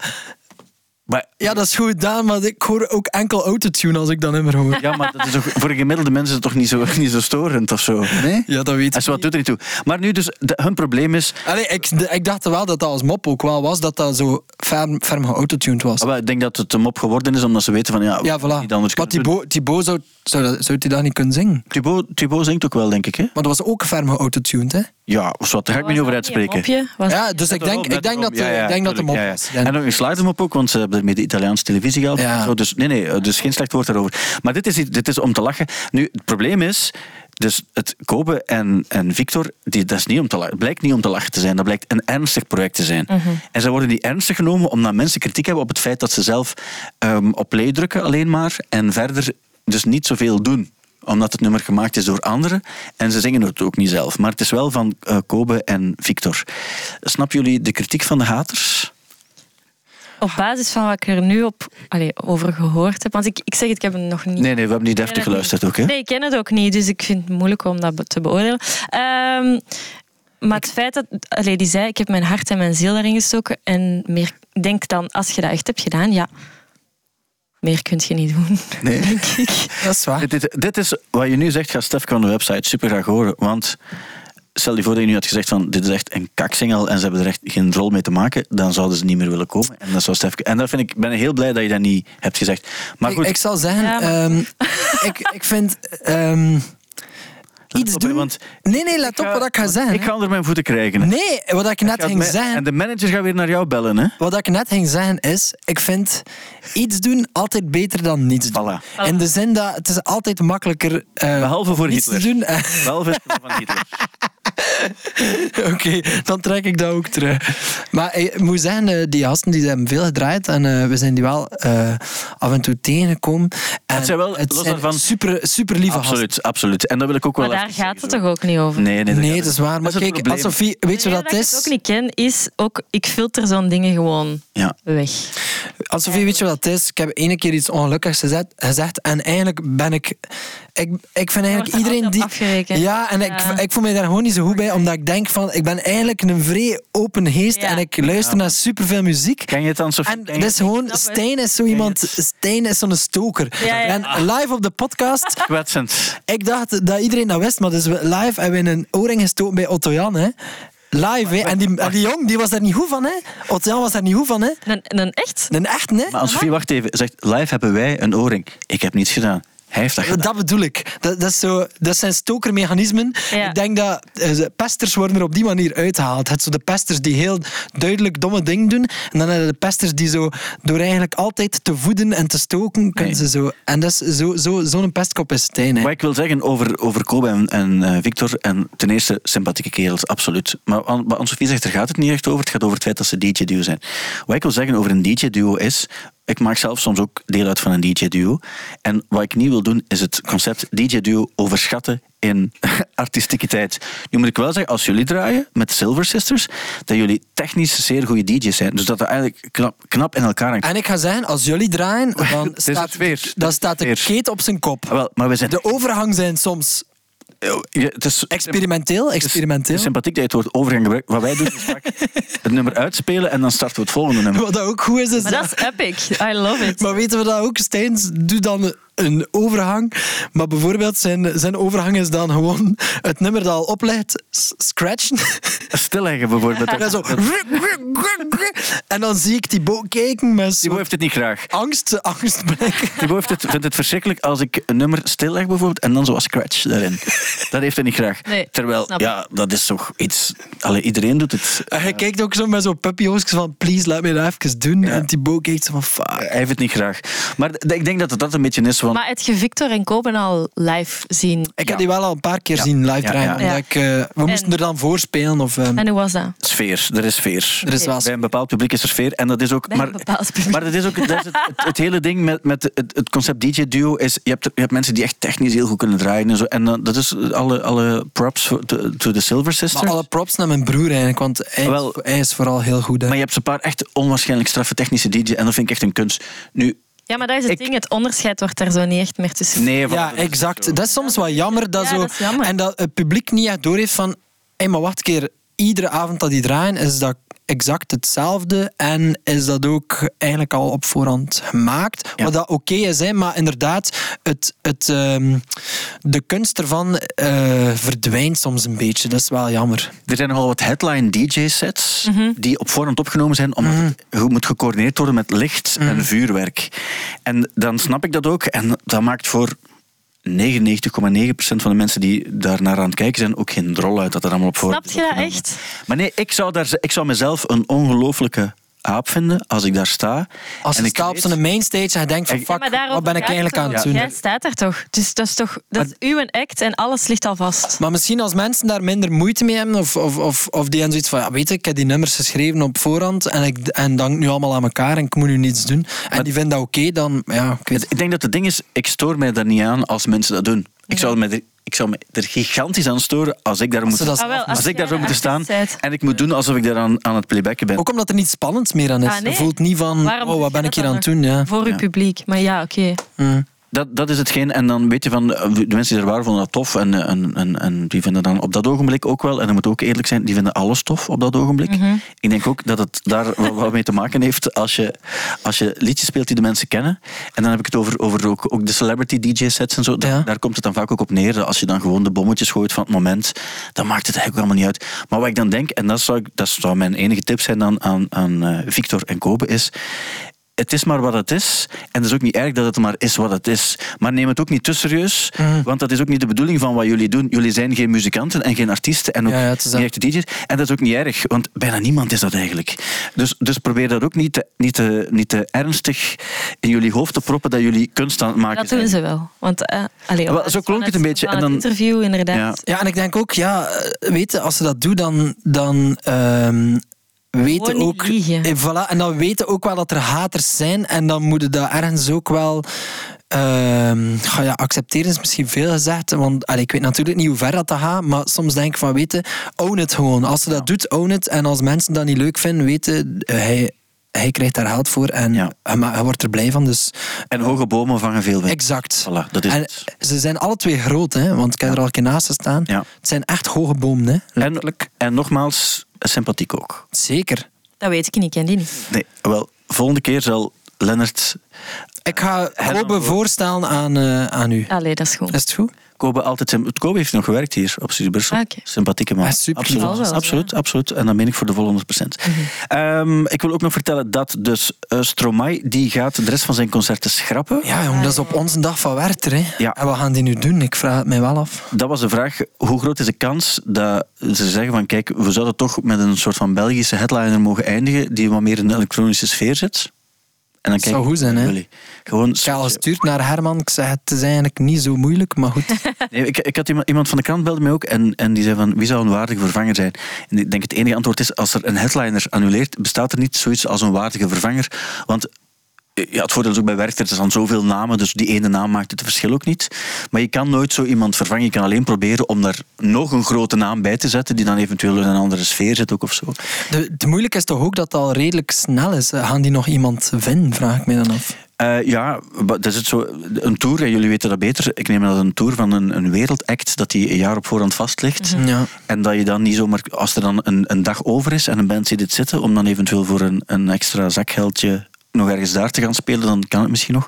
Maar, Ja, dat is goed gedaan, maar ik hoor ook enkel autotune als ik dat nummer hoor. ja, maar dat is toch, voor een gemiddelde mens is het toch niet zo, [LAUGHS] niet zo storend of zo? Nee? Ja, dat weet En ik. zo, wat doet er niet toe. Maar nu dus, de- hun probleem is... Allee, ik, de- ik dacht wel dat dat als mop ook wel was, dat dat zo ferm, ferm geautotuned was. Ah, wel, Ik denk dat het hem op geworden is, omdat ze weten van... Ja, Ja, voilà. niet anders Maar. Thibaut, Thibaut zou, zou, dat, zou hij dat niet kunnen zingen? Thibaut, Thibaut zingt ook wel, denk ik. Hè? Maar dat was ook ferm geautotuned, hè? Ja, of wat, daar ga ik me niet over uitspreken. Ja, dus ik denk, ik denk dat, Ja, ja, ik denk dat de mop was. En dan je slaagt hem op ook, want ze hebben ermee de Italiaanse televisie. Ja. Zo, Dus, nee, nee, dus geen slecht woord daarover. Maar dit is, dit is om te lachen. Nu, het probleem is, dus het Kobe en, en Victor, die, dat is niet om te lachen. Het blijkt niet om te lachen te zijn, dat blijkt een ernstig project te zijn. En ze worden niet ernstig genomen omdat mensen kritiek hebben op het feit dat ze zelf ehm, op play drukken alleen maar en verder dus niet zoveel doen omdat het nummer gemaakt is door anderen. En ze zingen het ook niet zelf. Maar het is wel van eh, Kobe en Victor. Snappen jullie de kritiek van de haters? Op basis van wat ik er nu op, allee, over gehoord heb. Want ik, ik zeg het, ik heb het nog niet. Nee, nee, we hebben niet deftig geluisterd ook. Hè? Nee, ik ken het ook niet, dus ik vind het moeilijk om dat te beoordelen. Ehm, maar het feit dat... Allee, die zei, ik heb mijn hart en mijn ziel daarin gestoken. En meer, denk dan, als je dat echt hebt gedaan, ja... Meer kun je niet doen, [LAUGHS] Nee. denk ik. Dat is waar. Dit, dit is wat je nu zegt, ga Stefke aan de website super graag horen. Want stel je voor dat je nu had gezegd van dit is echt een kaksingel en ze hebben er echt geen rol mee te maken, dan zouden ze niet meer willen komen. En dat zou Stefke. En dat vind ik, ben ik heel blij dat je dat niet hebt gezegd. Maar Ik, goed, ik zal zeggen, Ja, maar- ehm, ik, ik vind... ehm, iets op, doen... want nee, nee, let op wat ik ga zeggen. Ik ga onder mijn voeten krijgen. hè. Nee, wat ik net ging zeggen... En de manager gaat weer naar jou bellen, hè? Wat ik net ging zeggen is, ik vind iets doen altijd beter dan niets doen. Voilà. In de zin dat het is altijd makkelijker eh, Behalve voor Hitler. te doen. Eh, Behalve van Hitler. [LAUGHS] [LAUGHS] Oké, dan trek ik dat ook terug. Maar ik moet zeggen, eh, die gasten die hebben veel gedraaid en eh, we zijn die wel eh, af en toe tegengekomen. En zijn wel, het los zijn daarvan- super, super lieve gasten. Absoluut, absoluut. En dat wil ik ook wel Maar daar gaat zeggen, het toch ook niet over? Nee, nee, Nee, dat is waar. Maar het kijk. Sophie, weet je wat dat ik is? het ook niet ken, is ook... Ik filter zo'n dingen gewoon Ja. weg. Weet je wat het is? Ik heb ene keer iets ongelukkigs gezet, gezegd en eigenlijk ben ik... Ik, ik vind eigenlijk wordt er iedereen die... Ja, en ik, Ja. ik voel me daar gewoon niet zo goed bij, omdat ik denk van, ik ben eigenlijk een vrij open geest Ja. en ik luister naar superveel muziek. Ken je het dan, Sofie? En dat is gewoon. Stijn is zo iemand, Stijn is zo'n stoker. Ja, ja. En live op de podcast, [LAUGHS] Kwetsend. ik dacht dat iedereen dat wist, maar dus we- live hebben we een oorring gestoken bij Otto Jan, hè. Live, hè. En die, en die jong, die was daar niet goed van, hè. Otto Jan was daar niet goed van, hè. Een, een echt? Een echt, hè. Maar Sofie, wacht even, zegt live hebben wij een oorring. Ik heb niets gedaan. Hij heeft dat gedaan. Dat bedoel ik. Dat, dat, is zo, dat zijn stokermechanismen. Ja. Ik denk dat eh, pesters worden er op die manier uitgehaald. Het zo de pesters die heel duidelijk domme dingen doen. En dan heb je de pesters die zo, door eigenlijk altijd te voeden en te stoken, kunnen Nee. ze zo... En dat is zo, zo, zo'n pestkop is Stijn. Hè. Wat ik wil zeggen over, over Kobe en, en eh, Victor, en ten eerste sympathieke kerels, absoluut. Maar An- wat Anne-Sophie zegt, daar gaat het niet echt over. Het gaat over het feit dat ze DJ-duo zijn. Wat ik wil zeggen over een DJ-duo is... Ik maak zelf soms ook deel uit van een DJ-duo. En wat ik niet wil doen, is het concept DJ-duo overschatten in [LAUGHS] artisticiteit. Nu moet ik wel zeggen, als jullie draaien met Silver Sisters, dat jullie technisch zeer goede DJ's zijn. Dus dat dat eigenlijk knap, knap in elkaar hangt. En ik ga zeggen, als jullie draaien, [LAUGHS] dan staat, dan staat de keet op zijn kop. Wel, maar we zijn... De overgang zijn soms het is experimenteel. experimenteel. Het is sympathiek dat je het woord overgang gebruikt. Wat wij doen is vaak [LAUGHS] het nummer uitspelen en dan starten we het volgende nummer. Wat dat ook goed is, is Maar dat is epic. I love it. Maar weten we dat ook? Stijn doet dan een overhang. Maar bijvoorbeeld zijn, zijn overhang is dan gewoon het nummer dat al oplegt, scratchen. Stilleggen bijvoorbeeld. En dan zo... En dan zie ik Thibaut kijken met heeft het niet graag. angst, angstblik. Thibaut heeft het, vindt het verschrikkelijk als ik een nummer stilleg bijvoorbeeld en dan zo'n scratch daarin. Dat heeft hij niet graag. Nee, Terwijl, snap ja, dat is toch iets... Allee, iedereen doet het. En hij kijkt ook zo met zo'n puppyoogjes van please, laat me dat even doen. En Thibaut kijkt zo van fuck. Hij heeft het niet graag. Maar ik denk dat het dat een beetje is, want Maar het je Victor en Koben al live zien? Ik heb die wel al een paar keer zien live Ja, draaien. ja. omdat Ja. Ik, eh, we moesten er dan voorspelen. Of, ehm, En hoe was dat? sfeer. Er is sfeer. er is wel Bij een bepaald publiek is er sfeer. En dat is ook. Bij maar, een bepaald publiek. maar dat is ook dat is het, het, het hele ding met, met het, het concept DJ-duo is. Je hebt, je hebt mensen die echt technisch heel goed kunnen draaien en zo. En dan, dat is alle, alle props voor- to, to the Silver Sisters. maar alle props naar mijn broer eigenlijk, want hij, Wel- hij is vooral heel goed. hè. Maar je hebt een paar echt onwaarschijnlijk straffe technische DJ's. En dat vind ik echt een kunst. Nu, Ja, maar dat is het Ik- ding. Het onderscheid wordt daar zo niet echt meer tussen. nee, van- ja, exact. Dat is soms wel jammer. Dat Ja, zo, dat is jammer. En dat het publiek niet echt doorheeft van... Hé, maar wacht een keer. Iedere avond dat die draaien, is dat exact hetzelfde. En is dat ook eigenlijk al op voorhand gemaakt. Ja. Wat dat oké is, hè, maar inderdaad, het, het, ehm, de kunst ervan eh, verdwijnt soms een beetje. Dat is wel jammer. Er zijn nogal wat headline DJ-sets Mhm. die op voorhand opgenomen zijn, omdat het ge- moet gecoördineerd worden met licht Mhm. en vuurwerk. En dan snap ik dat ook. En dat maakt voor 99,9% van de mensen die daar naar aan het kijken zijn ook geen drol uit dat er allemaal op voorhand Snap je dat echt? Maar nee, ik zou, daar, ik zou mezelf een ongelooflijke aap vinden als ik daar sta. Als en je ik staat op zo'n mainstage en je denkt van fuck, wat ben ik eigenlijk aan het doen? Jij staat daar toch? Dus dat is toch dat is uw act en alles ligt al vast. Maar misschien als mensen daar minder moeite mee hebben, of, of, of, of die hebben zoiets van, ja, weet je, ik heb die nummers geschreven op voorhand en ik en dank nu allemaal aan elkaar en ik moet nu niets doen. En die vinden dat oké, dan, ja, ik weet Ik denk dat het ding is, ik stoor mij daar niet aan als mensen dat doen. Ik zou me er, ik zou me er gigantisch aan storen als ik daar moet, Ah, wel, als als ik daar jij zou moeten staan en ik moet doen alsof ik daar aan, aan het playbacken ben. Ook omdat er niets spannends meer aan is. Ah, nee. Je voelt niet van, Waarom oh, wat ben ik hier aan dan het doen? Ja. Voor uw Ja. publiek. Maar ja, oké. Mm. Dat, dat is hetgeen. En dan weet je van, eh, de mensen die er waren vonden dat tof. En, eh, en, en, en die vinden dan op dat ogenblik ook wel, en dat moet ook eerlijk zijn, die vinden alles tof op dat ogenblik. Mhm. Ik denk ook dat het daar wat mee te maken heeft als je, als je liedjes speelt die de mensen kennen. En dan heb ik het over, over ook, ook de celebrity DJ-sets en zo. Ja. Daar komt het dan vaak ook op neer. Als je dan gewoon de bommetjes gooit van het moment, dan maakt het eigenlijk allemaal niet uit. Maar wat ik dan denk, en dat zou, dat zou mijn enige tip zijn dan aan, aan eh, Victor en Kobe, is het is maar wat het is. En het is ook niet erg dat het maar is wat het is. Maar neem het ook niet te serieus. Mhm. Want dat is ook niet de bedoeling van wat jullie doen. Jullie zijn geen muzikanten en geen artiesten. En ook Ja, ja, niet dat. echte DJ's. En dat is ook niet erg. Want bijna niemand is dat eigenlijk. Dus, dus probeer dat ook niet te, niet, te, niet te ernstig in jullie hoofd te proppen dat jullie kunst aan het maken Dat zijn. doen ze wel. Want, eh allee, zo klonk het een beetje. van En dan- het interview, inderdaad. Ja. Ja, en ik denk ook, ja, eh, weet je, als ze dat doen, dan, dan ehm, weten Gewoon ook... liegen. eh, voilà, en dan weten ook wel dat er haters zijn en dan moeten dat ergens ook wel... ga ja, accepteren is misschien veel gezegd, want allee, ik weet natuurlijk niet hoe ver dat, gaat, maar soms denk ik van, weten, own it gewoon. Als ze dat doet, own it. En als mensen dat niet leuk vinden, weten, eh, hij, hij krijgt daar geld voor en Ja. hij, ma- hij wordt er blij van. Dus En hoge bomen vangen veel wind. exact. Voilà, dat is en het. ze zijn alle twee groot, hè, want ik heb er al een keer naast gestaan. Ja. Het zijn echt hoge bomen, hè, En, letterlijk. en nogmaals, sympathiek ook. Zeker. Dat weet ik niet, ik ken die niet. Nee, wel, volgende keer zal Lennart Ik ga dan- voorstellen aan, eh, aan u. Allee, dat is goed. Is het goed? Kobe altijd... Kobe heeft nog gewerkt hier op Studie Brussel. Ah. Sympathieke man. Ah, super. Absoluut, wel, Mhm. absoluut, absoluut. En dan ben ik voor de volle 100%. Ehm, ik wil ook nog vertellen dat dus eh, Stromae die gaat de rest van zijn concerten schrappen. Ja, jong, dat is op onze dag van Werther. Hè. Ja. En wat gaan die nu doen? Ik vraag het mij wel af. Dat was de vraag, hoe groot is de kans dat ze zeggen van kijk, we zouden toch met een soort van Belgische headliner mogen eindigen die wat meer in de elektronische sfeer zit. En dan zou goed zijn, hè? Gewoon al gestuurd naar Herman. Ik zeg, het is eigenlijk niet zo moeilijk, maar goed. [LAUGHS] [LAUGHS] Nee, ik, ik had iemand, iemand van de krant belde mij ook en, en die zei van wie zou een waardige vervanger zijn? En ik denk het enige antwoord is als er een headliner annuleert, bestaat er niet zoiets als een waardige vervanger. Want ja, het voordeel is ook bij Werchter, er zijn zoveel namen, dus die ene naam maakt het verschil ook niet. Maar je kan nooit zo iemand vervangen. Je kan alleen proberen om daar nog een grote naam bij te zetten, die dan eventueel in een andere sfeer zit ook of zo. De, het moeilijke is toch ook dat het al redelijk snel is. Gaan die nog iemand vinden, vraag ik me dan af. Eh, ja, dat is het zo. Een tour, en jullie weten dat beter. Ik neem dat een tour van een, een wereldact, dat die een jaar op voorhand vast ligt. Ja. En dat je dan niet zomaar, als er dan een, een dag over is en een band ziet het zitten, om dan eventueel voor een, een extra zakgeldje nog ergens daar te gaan spelen, dan kan het misschien nog.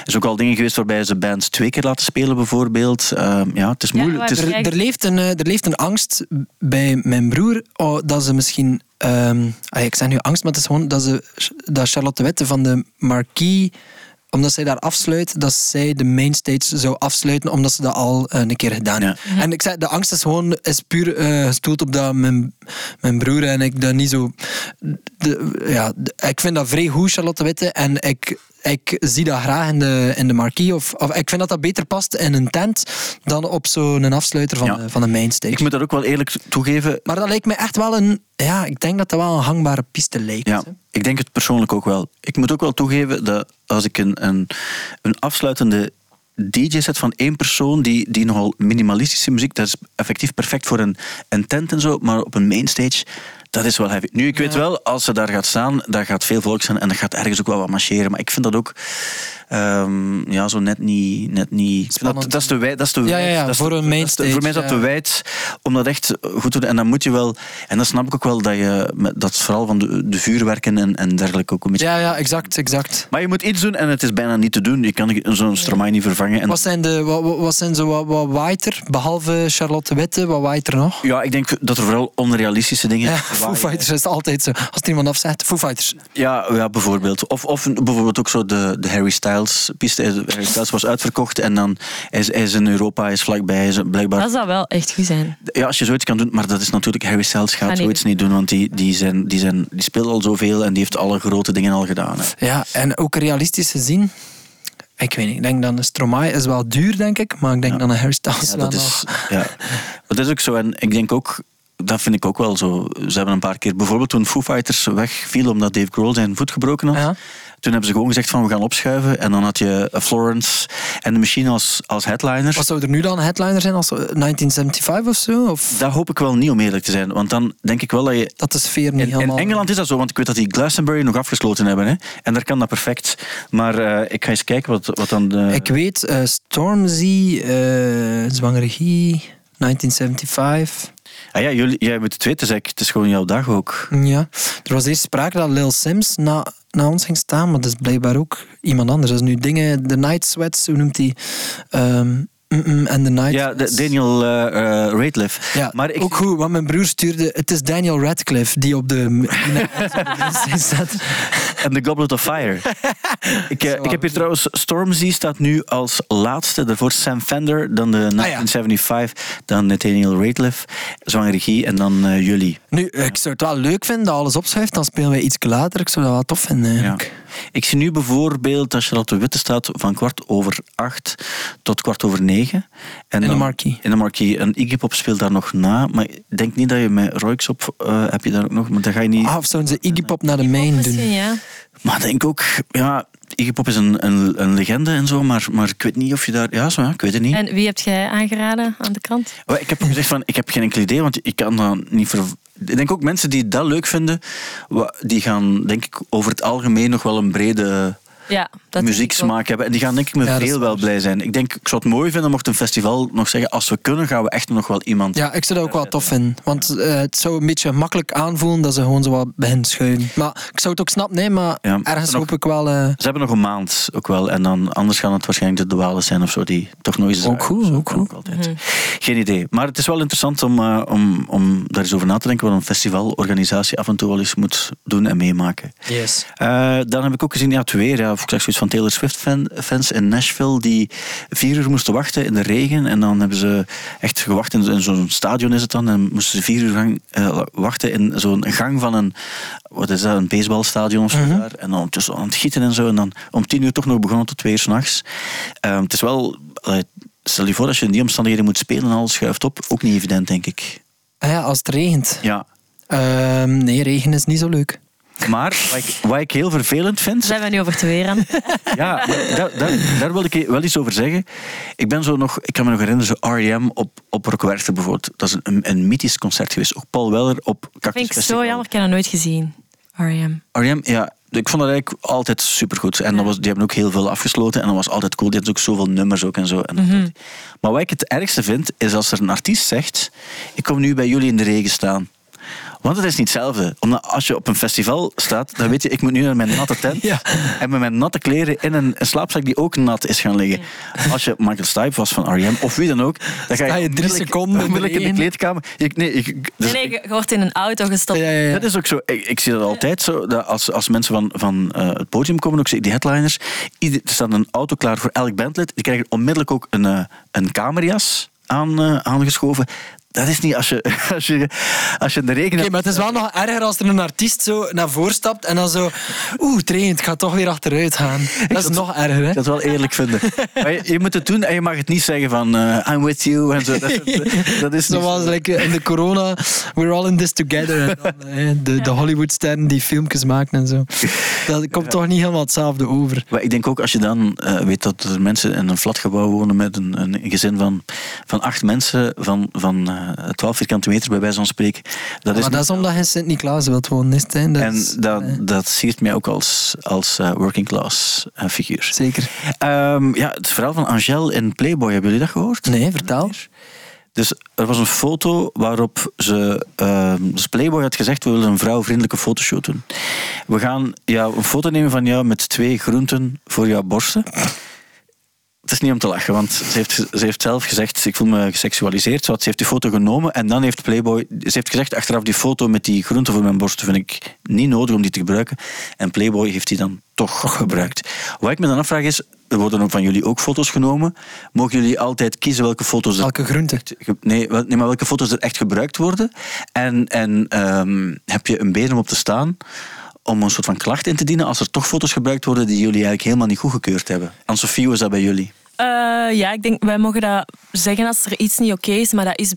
Er is ook al dingen geweest waarbij ze bands twee keer laten spelen, bijvoorbeeld. Ehm, ja, het is moeilijk. maar het is, er- leeft een, eh, er leeft een angst bij mijn broer oh, dat ze misschien. ehm, ah, ik zeg nu angst, maar het is gewoon dat, ze, dat Charlotte Wette van de Marquis, omdat zij daar afsluit, dat zij de mainstage zou afsluiten, omdat ze dat al eh, een keer gedaan Ja. heeft. En ik zeg, de angst is gewoon is puur eh, gestoeld op dat mijn, mijn broer en ik dat niet zo. De, ja, de- ik vind dat vrij goed, Charlotte Witte, en ik. Ik zie dat graag in de, in de marquee. Of, of ik vind dat dat beter past in een tent dan op zo'n afsluiter van, Ja. de, van een mainstage. ik moet dat ook wel eerlijk toegeven. Maar dat lijkt me echt wel een... Ja, ik denk dat dat wel een hangbare piste lijkt. Ja, hè. ik denk het persoonlijk ook wel. Ik moet ook wel toegeven dat als ik een, een, een afsluitende DJ-set van één persoon die, die nogal minimalistische muziek, dat is effectief perfect voor een, een tent en zo, maar op een mainstage, dat is wel heavy. Nu, ik weet wel, als ze daar gaat staan, daar gaat veel volk zijn en dat gaat ergens ook wel wat marcheren, maar ik vind dat ook ehm, ja, zo net niet... Net niet dat, dat is te wijd. Dat is te wijd. ja, ja, voor een mainstage, Voor mij is dat te wijd om dat echt goed te doen. En dan moet je wel... En dat snap ik ook wel, dat je... Dat is vooral van de, de vuurwerken en, en dergelijke ook een beetje... Ja, ja, exact, exact. Maar je moet iets doen en het is bijna niet te doen. Je kan zo'n Stromae niet vervangen. En Wat zijn, de, wat, wat- zijn zo wat, wat waait er, behalve Charlotte Witte, wat waait er nog? ja, ik denk dat er vooral onrealistische dingen... Ja, [LAUGHS] Foo. Fighters is altijd zo. Als er iemand afzegt, Foo Fighters. Ja, ja, bijvoorbeeld. Of, of bijvoorbeeld ook zo de, de Harry Styles piste. Harry Styles was uitverkocht en dan hij is, hij is in Europa, is vlakbij, is blijkbaar... Dat zou wel echt goed zijn. Ja, als je zoiets kan doen, maar dat is natuurlijk... Harry Styles gaat Ah, nee. zoiets niet doen, want die, die, zijn, die, zijn, die speelt al zoveel en die heeft alle grote dingen al gedaan. Hè. Ja, en ook realistisch gezien... Ik weet niet, ik denk dat een Stromae is wel duur, denk ik. Maar ik denk dat een Harry Styles Ja, wel dat is, nog... ja. dat is ook zo. En ik denk ook, dat vind ik ook wel zo. Ze hebben een paar keer, bijvoorbeeld toen Foo Fighters wegviel omdat Dave Grohl zijn voet gebroken had. Ja. Toen hebben ze gewoon gezegd van we gaan opschuiven. En dan had je Florence en de Machine als, als headliner. Wat zou er nu dan een headliner zijn? Als 1975 of zo? Of Dat hoop ik wel niet om eerlijk te zijn. Want dan denk ik wel dat je dat de sfeer niet In, in helemaal... Engeland is dat zo, want ik weet dat die Glastonbury nog afgesloten hebben. Hè? En daar kan dat perfect. Maar eh, ik ga eens kijken wat, wat dan de... Ik weet, eh, Stormzy, Zwangere Guy, 1975. Ah ja, jullie, jij moet het weten, zeg. het is gewoon jouw dag ook. Ja, er was eerst sprake dat Lil Sims na, na ons ging staan, maar dat is blijkbaar ook iemand anders. Dat is nu dingen, de Night Sweats, hoe noemt hij? En de Night Ja, de, Daniel Rateliff. Ja, maar ik, ook goed, want mijn broer stuurde... Het is Daniel Radcliffe die op de... [LAUGHS] staat. En The Goblet of Fire. [LAUGHS] ik, eh, ik heb hier trouwens... Stormzy staat nu als laatste. Daarvoor Sam Fender, dan de 1975, dan Nathaniel Rateliff, Zwangere Regie en dan jullie. Nu, ik zou het wel leuk vinden dat alles opschuift, dan spelen wij iets later. Ik zou dat wel tof vinden, Ja. Ik zie nu bijvoorbeeld dat Charlotte Witte staat van kwart over acht tot kwart over negen. En In de dan- marquee. In de marquee. En Iggy Pop speelt daar nog na. Maar ik denk niet dat je met Royks op eh, heb je daar ook nog. Maar dat ga je niet... Ah, of zouden ze Iggy Pop naar de main Misschien, doen? ja. Maar ik denk ook... Ja, Iggy Pop is een, een, een legende en zo. Maar, maar ik weet niet of je daar... Ja, zo, ja, ik weet het niet. En wie hebt jij aangeraden aan de krant? Maar ik heb ook gezegd van, ik heb geen enkel idee, want ik kan dat niet ver... Ik denk ook mensen die dat leuk vinden, die gaan denk ik over het algemeen nog wel een brede Ja, dat muzieksmaak hebben. En die gaan denk ik met Ja, dat is veel wel blij zijn. Ik denk, ik zou het mooi vinden mocht een festival nog zeggen, als we kunnen gaan we echt nog wel iemand... Ja, ik zou dat ook wel tof vinden. Want eh, het zou een beetje makkelijk aanvoelen dat ze gewoon zo wat beginnen schuiven. Maar ik zou het ook snappen, nee, maar Ja, ergens nog- hoop ik wel... eh, Ze hebben nog een maand ook wel. En dan anders gaan het waarschijnlijk de duales zijn of zo, die toch nog eens... Ook goed, Zo ook goed. altijd. Geen idee. Maar het is wel interessant om, eh, om, om daar eens over na te denken wat een festivalorganisatie af en toe wel eens moet doen en meemaken. Yes. Eh, dan heb ik ook gezien, ja, het weer. Ja, of ik zag zoiets van Taylor Swift fan, fans in Nashville die vier uur moesten wachten in de regen. En dan hebben ze echt gewacht in, in zo'n stadion is het dan. En moesten ze vier uur gang, eh, wachten in zo'n gang van een, wat is dat, een baseballstadion of zo daar. En dan ondertussen aan het gieten en zo. En dan om tien uur toch nog begonnen tot twee uur s'nachts. nachts. het is wel, stel je voor als je in die omstandigheden moet spelen en alles schuift op. Ook niet evident, denk ik. Ah ja, als het regent. Ja. Ehm, nee, regen is niet zo leuk. Maar wat ik, wat ik heel vervelend vind... Zijn we nu over het weer aan? [LAUGHS] Ja, daar, daar, daar wil ik wel iets over zeggen. Ik ben zo nog, ik kan me nog herinneren, zo R.E.M. op, op Rock Werchter bijvoorbeeld. Dat is een, een mythisch concert geweest. Ook Paul Weller op Cactus Vind ik Festival. zo jammer, ik heb dat nooit gezien. R.E.M. R.E.M., ja, ik vond dat eigenlijk altijd supergoed. En dat was, die hebben ook heel veel afgesloten en dat was altijd cool. Die hadden ook zoveel nummers ook en zo. En dat- Maar wat ik het ergste vind, is als er een artiest zegt, ik kom nu bij jullie in de regen staan. Want het is niet hetzelfde. Omdat als je op een festival staat, dan weet je, ik moet nu naar mijn natte tent. Ja. En met mijn natte kleren in een, een slaapzak die ook nat is gaan liggen. Als je Michael Stipe was van R.E.M. of wie dan ook, dan ga je, je drie seconden onmiddellijk in de kleedkamer. Je, nee, ik- dus Nee, nee, je je wordt in een auto gestopt. Ja, ja, ja. Dat is ook zo. Ik, ik zie dat altijd zo. Dat als, als mensen van, van eh, het podium komen, ook zie ik die headliners. Ieder, er staat een auto klaar voor elk bandlid. Die krijgen onmiddellijk ook een, eh, een kamerjas aan, eh, aangeschoven. Dat is niet als je, [LAUGHS] als je, als je in de regen Oké, hebt- maar het is wel nog erger als er een artiest zo naar voren stapt en dan zo... Oeh, train, het gaat toch weer achteruit gaan. Dat is nog erger, hè? Ik dat wel eerlijk vinden. [LAUGHS] Maar je, je moet het doen en je mag het niet zeggen van eh, I'm with you en zo. Dat, [LAUGHS] dat is Zoals like, in de corona, we're all in this together. En dan, de, de Hollywoodsterren die filmpjes maken en zo. Dat komt toch niet helemaal hetzelfde over. Maar ik denk ook als je dan eh, weet dat er mensen in een flatgebouw wonen met een, een gezin van, van acht mensen van, van eh 12 vierkante meter bij wijze van spreken. Dat is maar dat is omdat je in Sint-Niklaas wilt wonen, is hè? Dat En is, dat, eh, dat siert mij ook als, als eh, working class eh, figuur. Zeker. Ehm, ja, het verhaal van Angèle in Playboy, hebben jullie dat gehoord? Nee, vertel. Dus er was een foto waarop ze... ehm, dus Playboy had gezegd, we willen een vrouwvriendelijke fotoshoot doen. We gaan ja, een foto nemen van jou met twee groenten voor jouw borsten. Het is niet om te lachen, want ze heeft, ze heeft zelf gezegd, ik voel me geseksualiseerd. Ze heeft die foto genomen en dan heeft Playboy... Ze heeft gezegd, achteraf die foto met die groenten voor mijn borsten vind ik niet nodig om die te gebruiken. En Playboy heeft die dan toch gebruikt. Wat ik me dan afvraag is, er worden van jullie ook foto's genomen. Mogen jullie altijd kiezen welke foto's... er- Welke groente? Ge- Nee, wel- nee, maar welke foto's er echt gebruikt worden. En, en ehm, heb je een been om op te staan om een soort van klacht in te dienen als er toch foto's gebruikt worden die jullie eigenlijk helemaal niet goedgekeurd hebben. Anne-Sophie, hoe is dat bij jullie? Eh, ja, ik denk, wij mogen dat zeggen als er iets niet oké is, maar dat is...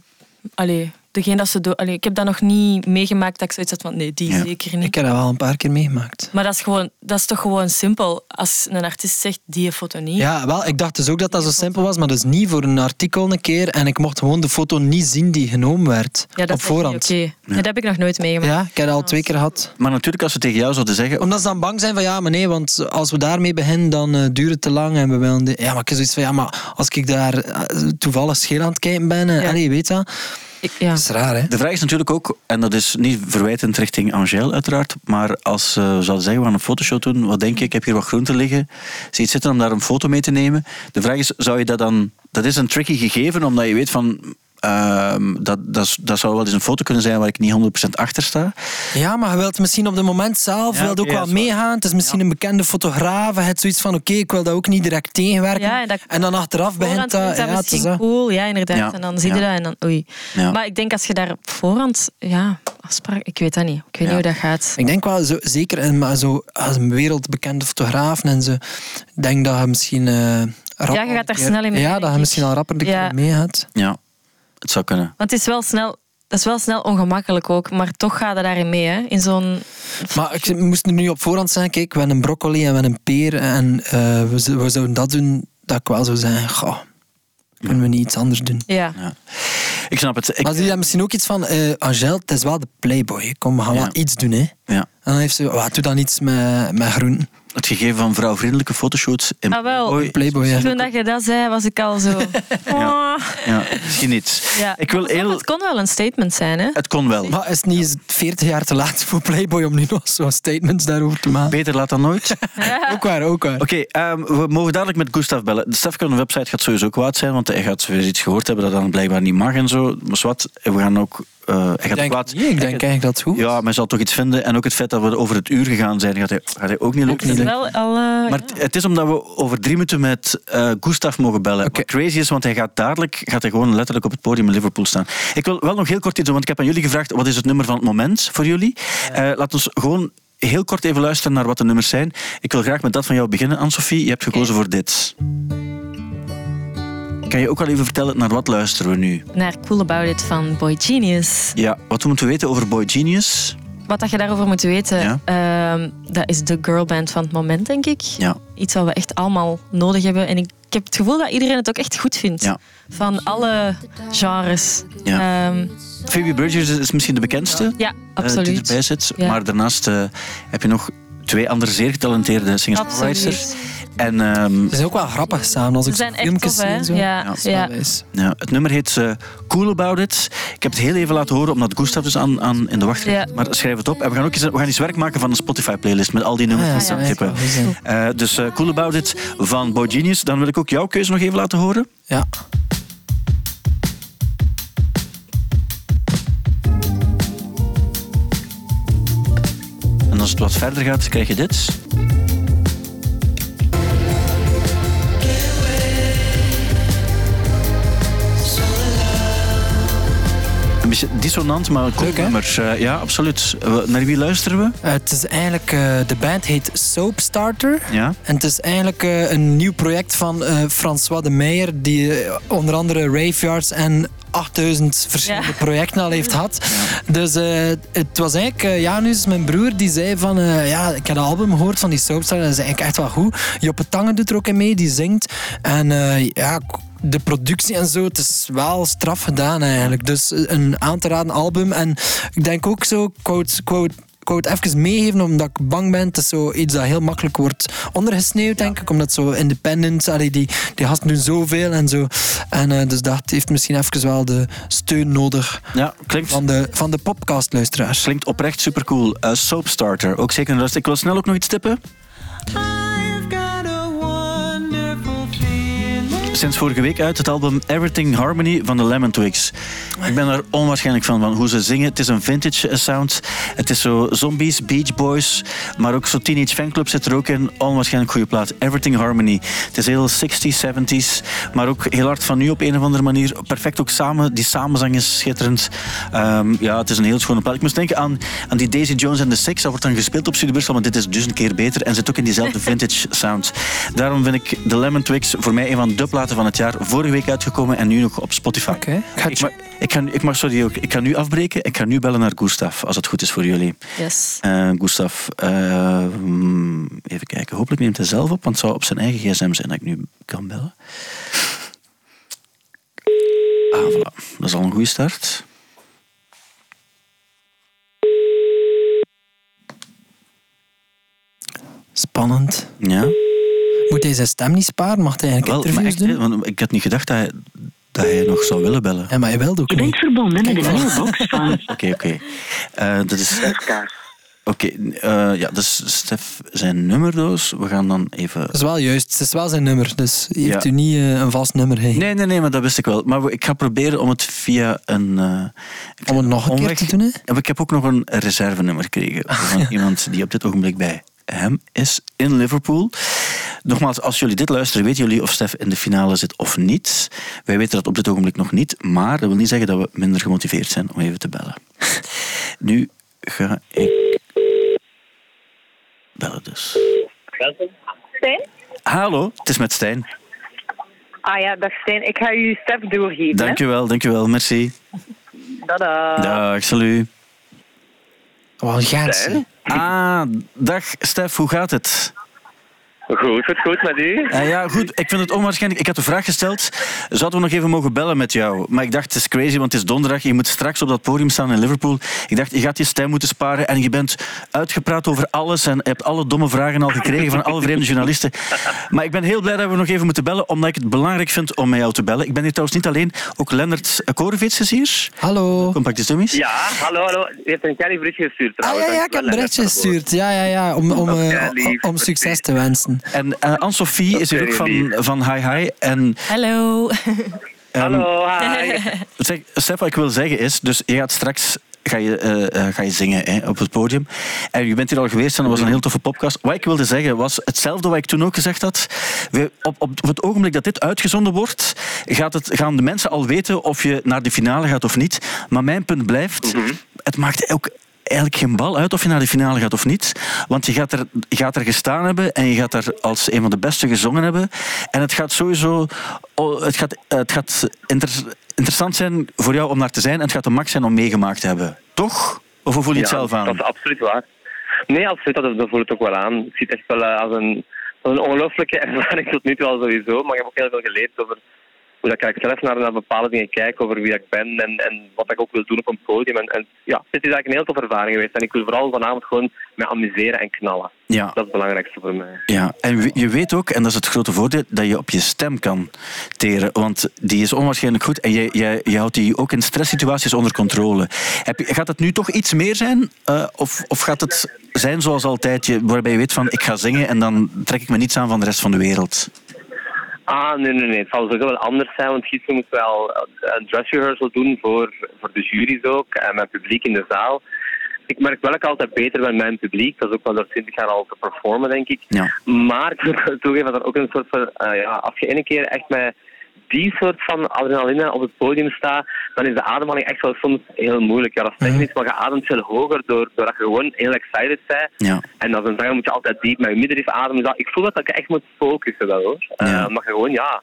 Allee, degene dat ze doen... Allee, ik heb dat nog niet meegemaakt dat ik zoiets had van, nee, die Ja. zeker niet. Ik heb dat wel een paar keer meegemaakt. Maar dat is, gewoon, dat is toch gewoon simpel. Als een artiest zegt, die foto niet. Ja, wel, ik dacht dus ook dat dat zo simpel was, maar dus niet voor een artikel een keer. En ik mocht gewoon de foto niet zien die genomen werd. Ja, dat op is voorhand. oké. Nee, dat heb ik nog nooit meegemaakt. Ja, ik heb dat al twee keer gehad. Maar natuurlijk, als ze tegen jou zouden zeggen... Omdat ze dan bang zijn van ja, maar nee, want als we daarmee beginnen, dan eh, duurt het te lang. En we willen de- ja, maar ik heb zoiets van ja, maar als ik daar eh, toevallig scheel aan het kijken ben, en Ja. allee, weet je dat? Ik- ja. Dat is raar, hè? De vraag is natuurlijk ook, en dat is niet verwijtend richting Angèle uiteraard, maar als ze zouden zeggen, we gaan een fotoshoot doen, wat denk je, ik heb hier wat groenten liggen, zie je het zitten om daar een foto mee te nemen. De vraag is, zou je dat dan... Dat is een tricky gegeven, omdat je weet van... ehm, dat, dat, zou wel eens een foto kunnen zijn waar ik niet 100% achter sta. Ja, maar je wilt misschien op het moment zelf Ja, wilt ook wel meegaan. Het is misschien een bekende fotograaf. Je hebt zoiets van, oké, ik wil dat ook niet direct tegenwerken. Ja, en dat- en dan achteraf begint dat... Ja, dat het is misschien dat. cool, ja, inderdaad. Ja. En dan zie je Ja. dat en dan oei. Ja. Maar ik denk als je daar op voorhand, ja, afspraak, ik weet dat niet. Ik weet Ja. niet hoe dat gaat. Ik denk wel, zo, zeker en maar zo, als een wereldbekende fotograaf en zo, ik denk dat je misschien... eh rap Ja, je gaat daar snel in mee, Ja, dat je ik. misschien al rapper de Ja. keer mee gaat. Ja, het zou kunnen. Want het is wel snel, dat is wel snel ongemakkelijk ook, maar toch gaat het daarin mee, hè? In zo'n... Maar ik moest er nu op voorhand zeggen, kijk, we hebben een broccoli en we hebben een peer en eh, we, we zouden dat doen, dat ik wel zou zeggen, goh, kunnen we niet iets anders doen. Ja. Ik snap het. Ik, maar zie je daar misschien ook iets van, eh Angel, het is wel de playboy, kom, we gaan Ja. wel iets doen, hè. ja. En dan heeft ze, wat, doe dan iets met, met groenten. Het gegeven van vrouwvriendelijke fotoshoots in Ah, wel. Playboy- Playboy, ja. Toen dat je dat zei, was ik al zo... [LAUGHS] Oh. Ja, misschien niet. Ja. Ik wil heel... Het kon wel een statement zijn, hè? Het kon wel. Maar is het niet 40 jaar te laat voor Playboy om nu nog zo'n statements daarover te maken? Beter laat dan nooit. [LAUGHS] Ook waar, ook waar. Oké, ehm, we mogen dadelijk met Gustav bellen. De de website gaat sowieso kwaad zijn, want hij gaat weer iets gehoord hebben dat dan blijkbaar niet mag en zo. Maar wat, we gaan ook... eh, hij Ik gaat denk, kwaad... nee, ik denk eigenlijk dat het goed is. Ja, maar hij zal toch iets vinden. En ook het feit dat we over het uur gegaan zijn, gaat hij, gaat hij ook niet lukken. Wel al... eh, Maar het, het is omdat we over drie minuten met eh Gustav mogen bellen. Wat crazy is, want hij gaat dadelijk gaat hij gewoon letterlijk op het podium in Liverpool staan. Ik wil wel nog heel kort iets doen, want ik heb aan jullie gevraagd wat is het nummer van het moment voor jullie. Eh laat ons gewoon heel kort even luisteren naar wat de nummers zijn. Ik wil graag met dat van jou beginnen, Anne-Sophie. Je hebt gekozen voor dit. Kan je ook al even vertellen naar wat luisteren we nu? Naar Cool About It van Boy Genius. Ja, wat we moeten weten over Boy Genius. Wat dat je daarover moet weten, Ja. ehm, dat is de girlband van het moment, denk ik. Ja. Iets wat we echt allemaal nodig hebben. En ik, ik heb het gevoel dat iedereen het ook echt goed vindt. Ja. Van alle genres. Ja. Ehm, Phoebe Bridgers is misschien de bekendste. ja, eh, die absoluut. erbij zit. Maar daarnaast eh, heb je nog twee andere zeer getalenteerde singer-songwriters. En ehm, Het is ook wel grappig samen als ik zo zijn echt filmpjes tof, zie zo. Ja, ja. ja, het nummer heet eh, Cool About It. Ik heb het heel even laten horen, omdat Gustav dus aan, aan in de wacht Ja. Maar schrijf het op. En we gaan ook eens, we gaan eens werk maken van een Spotify-playlist met al die nummers Ah, ja. Eh, dus eh, Cool About It van Boy Genius. Dan wil ik ook jouw keuze nog even laten horen. Ja. En als het wat verder gaat, krijg je dit. Een beetje dissonant, maar cool. Eh, ja, absoluut. Eh, Naar wie luisteren we? Eh, het is eigenlijk, eh, de band heet Soapstarter. Ja. En het is eigenlijk een nieuw project van eh, François de Meijer, die onder andere Raveyards en 8000 verschillende Ja. projecten al heeft gehad. Dus eh, het was eigenlijk, eh, Janus, mijn broer, die zei van, eh, ja, ik heb een album gehoord van die Soapstarter, dat is eigenlijk echt wel goed. Joppe Tangen doet er ook in mee, die zingt. En eh, ja, de productie en zo, het is wel straf gedaan eigenlijk. Dus een aan te raden album. En ik denk ook zo, ik wou het- ik wou het- even meegeven, omdat ik bang ben. Het is zo iets dat heel makkelijk wordt ondergesneeuwd, denk ik. Omdat zo independent, allee, die, die gasten doen zoveel en zo. En eh, dus dat heeft misschien even wel de steun nodig Ja, klinkt, van de, van de podcast-luisteraars. klinkt oprecht supercool. Uh, Soapstarter, ook zeker een rust. Ik wil snel ook nog iets tippen. Sinds vorige week uit het album Everything Harmony van de Lemon Twigs. Ik ben er onwaarschijnlijk van, van hoe ze zingen. Het is een vintage sound. Het is zo zombies, Beach Boys, maar ook zo Teenage Fanclub zit er ook in. Onwaarschijnlijk goede plaat. Everything Harmony. Het is heel 60s, 70s, maar ook heel hard van nu op een of andere manier. Perfect ook samen. Die samenzang is schitterend. Ehm, ja, het is een heel schone plaat. Ik moest denken aan, aan die Daisy Jones en the Six. Dat wordt dan gespeeld op Studio maar dit is dus een keer beter en zit ook in diezelfde [LAUGHS] vintage sound. Daarom vind ik de Lemon Twigs voor mij een van de platen van het jaar. Vorige week uitgekomen en nu nog op Spotify. Oké. Ik, mag, ik, ga, ik mag sorry ook. Ik ga nu afbreken. Ik ga nu bellen naar Gustav, als het goed is voor jullie. Yes. Eh Gustav, eh, mm, even kijken. Hopelijk neemt hij zelf op, want het zou op zijn eigen gsm zijn dat ik nu kan bellen. Ah, voilà. Dat is al een goede start. Spannend. Ja. Moet hij zijn stem niet sparen? Mag hij eigenlijk Wel, interviews echt, doen? want ik had niet gedacht dat hij, dat hij nog zou willen bellen. Ja, maar hij wilde ook Je bent verbonden met een mailbox van [LAUGHS] Oké, oké. Eh, dat is... Oké, eh, ja, is Stef zijn nummerdoos. We gaan dan even... Dat is wel juist. Het is wel zijn nummer. Dus heeft Ja. u niet eh, een vast nummer. Hey. Nee, nee, nee, maar dat wist ik wel. Maar we- ik ga proberen om het via een... eh, Om het nog een keer te doen, hè? Ik heb ook nog een reservenummer gekregen van iemand die op dit ogenblik bij hem is in Liverpool. Nogmaals, als jullie dit luisteren, weten jullie of Stef in de finale zit of niet. Wij weten dat op dit ogenblik nog niet, maar dat wil niet zeggen dat we minder gemotiveerd zijn om even te bellen. [LAUGHS] Nu ga ik bellen dus. Stijn? Hallo, het is met Stijn. Ah ja, dag Stijn. Ik ga u Stef doorgeven. hè. Dankjewel, dankjewel, merci. Tada. Dag, salut. Een gaans. Ah, dag Stef, hoe gaat het? Goed, goed, goed met u? Eh, ja, goed. Ik vind het onwaarschijnlijk. Ik had de vraag gesteld, zouden we nog even mogen bellen met jou? Maar ik dacht, het is crazy, want het is donderdag. Je moet straks op dat podium staan in Liverpool. Ik dacht, je gaat je stem moeten sparen en je bent uitgepraat over alles en hebt alle domme vragen al gekregen van alle vreemde journalisten. Maar ik ben heel blij dat we nog even moeten bellen, omdat ik het belangrijk vind om met jou te bellen. Ik ben hier trouwens niet alleen, ook Lennart Korevits is hier. Hallo. Compact Dummies. Ja, hallo, hallo. Je hebt een klein berichtje gestuurd Ah trouwens. ja, ja, ik heb een berichtje gestuurd. Ja, ja, ja. Om, om, eh, lief, om succes te wensen. En eh Anne-Sophie is hier ook van, van Hi Hi. En, Hallo. [LAUGHS] Hallo, hi. Zeg, Stef, wat ik wil zeggen is, dus je gaat straks ga je, eh, eh, ga je zingen hè, op het podium. En je bent hier al geweest en dat was een heel toffe podcast. Wat ik wilde zeggen was hetzelfde wat ik toen ook gezegd had. We, op, op het ogenblik dat dit uitgezonden wordt, gaat het, gaan de mensen al weten of je naar de finale gaat of niet. Maar mijn punt blijft, het maakt ook eigenlijk geen bal uit of je naar de finale gaat of niet. Want je gaat er, gaat er gestaan hebben en je gaat er als een van de beste gezongen hebben. En het gaat sowieso oh, het gaat, het gaat inter- interessant zijn voor jou om naar te zijn en het gaat een max zijn om meegemaakt te hebben. Toch? Of hoe voel je het zelf aan? Dat is absoluut waar. Nee, absoluut, dat, dat voel ik ook wel aan. Ik zie het echt wel eh, als een, als een ongelooflijke [LAUGHS] ervaring tot nu toe al sowieso. Maar ik heb ook heel veel geleerd over hoe dat ik zelf naar, naar bepaalde dingen kijk over wie ik ben en, en wat ik ook wil doen op een podium. En, en ja, het is eigenlijk een heel toffe ervaring geweest. En ik wil vooral vanavond gewoon me amuseren en knallen. Ja. Dat is het belangrijkste voor mij. Ja, en je weet ook, en dat is het grote voordeel, dat je op je stem kan teren. Want die is onwaarschijnlijk goed en je, je, je houdt die ook in stresssituaties onder controle. Heb je, gaat het nu toch iets meer zijn? eh, of, of gaat het zijn zoals altijd, je, waarbij je weet van ik ga zingen en dan trek ik me niets aan van de rest van de wereld? Ah, nee, nee, nee. Het zal sowieso wel anders zijn, want gisteren moesten we al een dress rehearsal doen voor, voor de jury's ook en met publiek in de zaal. Ik merk wel dat ik altijd beter ben met mijn publiek. Dat is ook wel door 20 jaar al te performen, denk ik. Ja. Maar ik moet wel toegeven dat er ook een soort van... eh, ja, als je ene keer echt met die soort van adrenaline op het podium staat, dan is de ademhaling echt wel soms heel moeilijk. Ja, dat is technisch, maar je ademt veel hoger door, doordat je gewoon heel excited bent. Ja. En als een zanger moet je altijd diep met je middenrif ademen. Dus dat- ik voel dat ik echt moet focussen wel hoor. Ja. Eh, maar je gewoon, ja,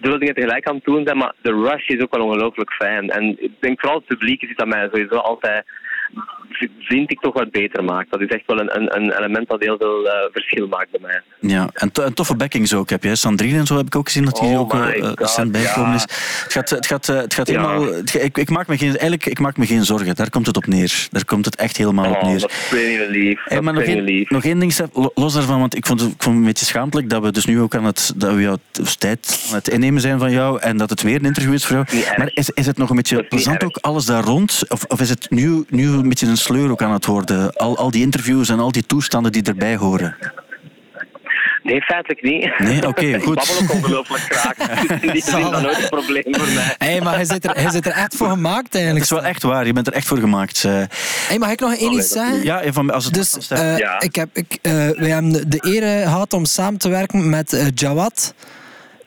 veel dingen tegelijk aan het doen zijn, maar de rush is ook wel ongelooflijk fijn. En ik denk vooral het publiek is iets dat mij sowieso altijd, vind ik toch wat beter maakt. Dat is echt wel een, een, een element dat heel veel eh, verschil maakt bij mij. Ja, en, to- en toffe backings ook heb je. Sandrine en zo heb ik ook gezien dat die Oh ook God, recent bijgekomen ja. is. Het gaat, het gaat, het gaat Ja. helemaal... het ik, ik, maak me geen, eigenlijk, ik maak me geen zorgen. Daar komt het op neer. Daar komt het echt helemaal op Oh, neer. dat is lief. Hey, maar nog lief. nog één ding, Stef, lo- los daarvan, want ik vond, het, ik vond het een beetje schaamtelijk dat we dus nu ook aan het, dat we jou t- tijd aan het innemen zijn van jou en dat het weer een interview is voor jou. Niet. Maar is, is het nog een beetje plezant ook, alles daar rond? Of, of is het nu, nu een beetje een sleur ook aan het worden? Al, al die interviews en al die toestanden die erbij horen. Nee, feitelijk niet. Nee? Oké, [LAUGHS] ik goed. babbel ook ongelooflijk graag. In [LAUGHS] die zin is nooit een probleem voor mij. Hey, maar hij zit, er, hij zit er echt voor gemaakt Het eigenlijk. is wel echt waar, je bent er echt voor gemaakt. eh. Hey, mag ik nog één iets zeggen? Ja, van, als het Dus eh, Ja. ik heb, ik, eh, wij hebben de- de eer gehad om samen te werken met Jawad.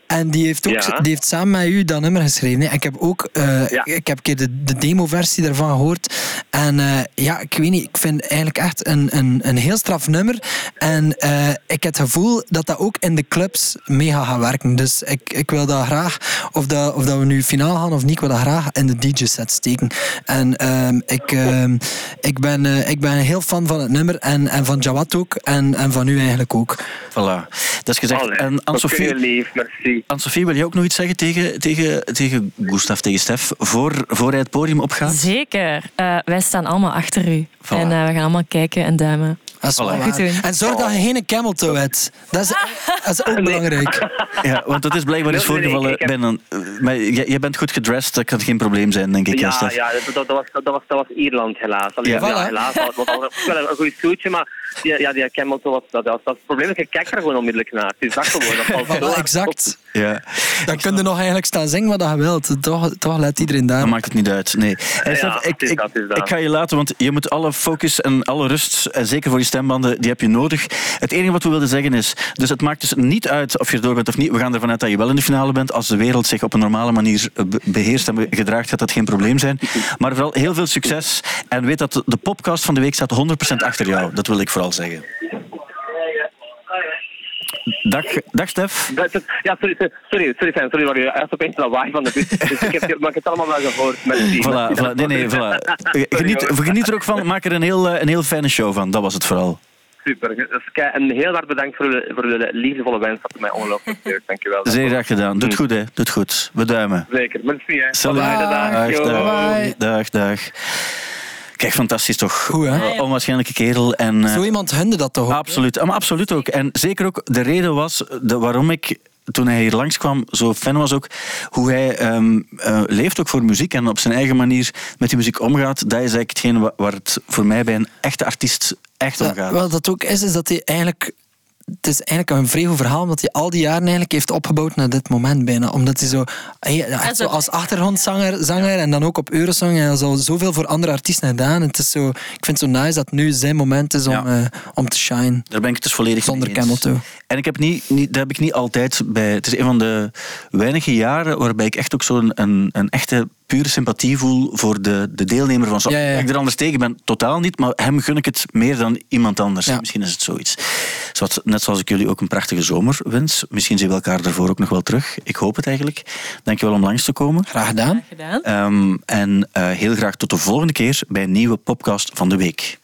En die heeft, ook, Ja. die heeft samen met u dat nummer geschreven. hè. Ik heb ook eh, Ja. ik heb een keer de, de demo-versie daarvan gehoord. En eh, ja, ik weet niet, ik vind het eigenlijk echt een, een, een heel straf nummer. En eh, ik heb het gevoel dat dat ook in de clubs mee gaat gaan werken. Dus ik, ik wil dat graag, of dat, of dat we nu finaal gaan of niet, ik wil dat graag in de DJ-set steken. En ehm, ik, ehm, ik, ben, eh, ik ben heel fan van het nummer en, en van Jawad ook. En, en van u eigenlijk ook. Voilà, dat is gezegd. Allee, en Anne-Sophie, lief, merci. Anne-Sophie, wil je ook nog iets zeggen tegen, tegen, tegen Gustav, tegen Stef, voor, voor hij het podium opgaat? Zeker. Eh, wij staan allemaal achter u. Voilà. En eh, we gaan allemaal kijken en duimen. Dat is wel Voilà. waar. Goed doen. En zorg dat je geen camel toe hebt. Dat is, [LAUGHS] dat is ook belangrijk. [LAUGHS] Ja, want dat is blijkbaar eens Nee, nee, nee, voorgevallen. ik heb- eh, maar jij bent goed gedressed, dat kan geen probleem zijn, denk ik. Ja, Stef? ja dat, dat, was, dat, was, dat was Ierland helaas. Allee, Ja. ja, Voilà. helaas. Dat was, wel een goed stoeltje, maar die, ja, die Camel Toe was, dat, dat was dat. Het probleem is, je kijkt er gewoon onmiddellijk naar. Het is dat gewoon. Dat hard exact. Ja, Dan kun je nog eigenlijk staan zingen wat je wilt. Toch, toch let iedereen daar. dan maakt het niet uit. Nee. Stef, ik, is ik, dat, dat. ik ga je laten, want je moet alle focus en alle rust, en zeker voor je stembanden, die heb je nodig. Het enige wat we wilden zeggen is, dus het maakt dus niet uit of je erdoor bent of niet. We gaan ervan uit dat je wel in de finale bent. Als de wereld zich op een normale manier eh, be- beheerst en gedraagt, gaat dat geen probleem zijn. Maar vooral heel veel succes. En weet dat de podcast van de week staat 100% achter jou. Dat wil ik vooral zeggen. Dag, dag Stef. Ja, sorry, sorry, sorry, sorry, Sam, sorry, maar je echt opeens lawaai van de bus. Dus ik heb, maar ik heb het allemaal wel gehoord. Merci. Voilà, voilà. Nee, nee, voilà. [LAUGHS] Geniet, geniet er ook van. Maak er een heel, eh, een heel fijne show van. Dat was het vooral. Super. En heel hard bedankt voor de, voor de liefdevolle wens. Dat mij ongelooflijk sterk. Dankjewel. Zeer graag gedaan. Doet goed, hè. Doet goed. We duimen. Zeker. Merci, hè. Salut. Bye, dag. Dag. Dag, dag. Kijk, fantastisch toch? Goed, hè? Onwaarschijnlijke kerel. En, eh, Zo iemand hunde dat toch ook? absoluut. Ah, Maar absoluut ook. En zeker ook de reden was de, waarom ik toen hij hier langskwam zo fan was ook hoe hij ehm, eh, leeft ook voor muziek en op zijn eigen manier met die muziek omgaat. Dat is eigenlijk hetgeen wa- waar het voor mij bij een echte artiest echt om Ja, gaat. Wat dat ook is, is dat hij eigenlijk... Het is eigenlijk een vreemd verhaal, omdat hij al die jaren eigenlijk heeft opgebouwd naar dit moment bijna. Omdat hij zo, hij, echt zo als achtergrondzanger zanger, en dan ook op Eurosong, hij heeft al zoveel voor andere artiesten gedaan. Het is zo, ik vind het zo nice dat nu zijn moment is om, Ja. eh, om te shine. Daar ben ik het dus volledig Zonder camel toe. En ik heb niet, niet, dat heb ik niet altijd bij. Het is een van de weinige jaren waarbij ik echt ook zo'n een, een echte pure sympathie voel voor de, de deelnemer van zo. Ja, ja, ja. Ik er anders tegen ben, totaal niet, maar hem gun ik het meer dan iemand anders. Ja. Misschien is het zoiets. Zoals, net zoals ik jullie ook een prachtige zomer wens. Misschien zien we elkaar daarvoor ook nog wel terug. Ik hoop het eigenlijk. Dankjewel om langs te komen. Graag gedaan. Gedaan. Ehm, en eh, heel graag tot de volgende keer bij een nieuwe podcast van de week.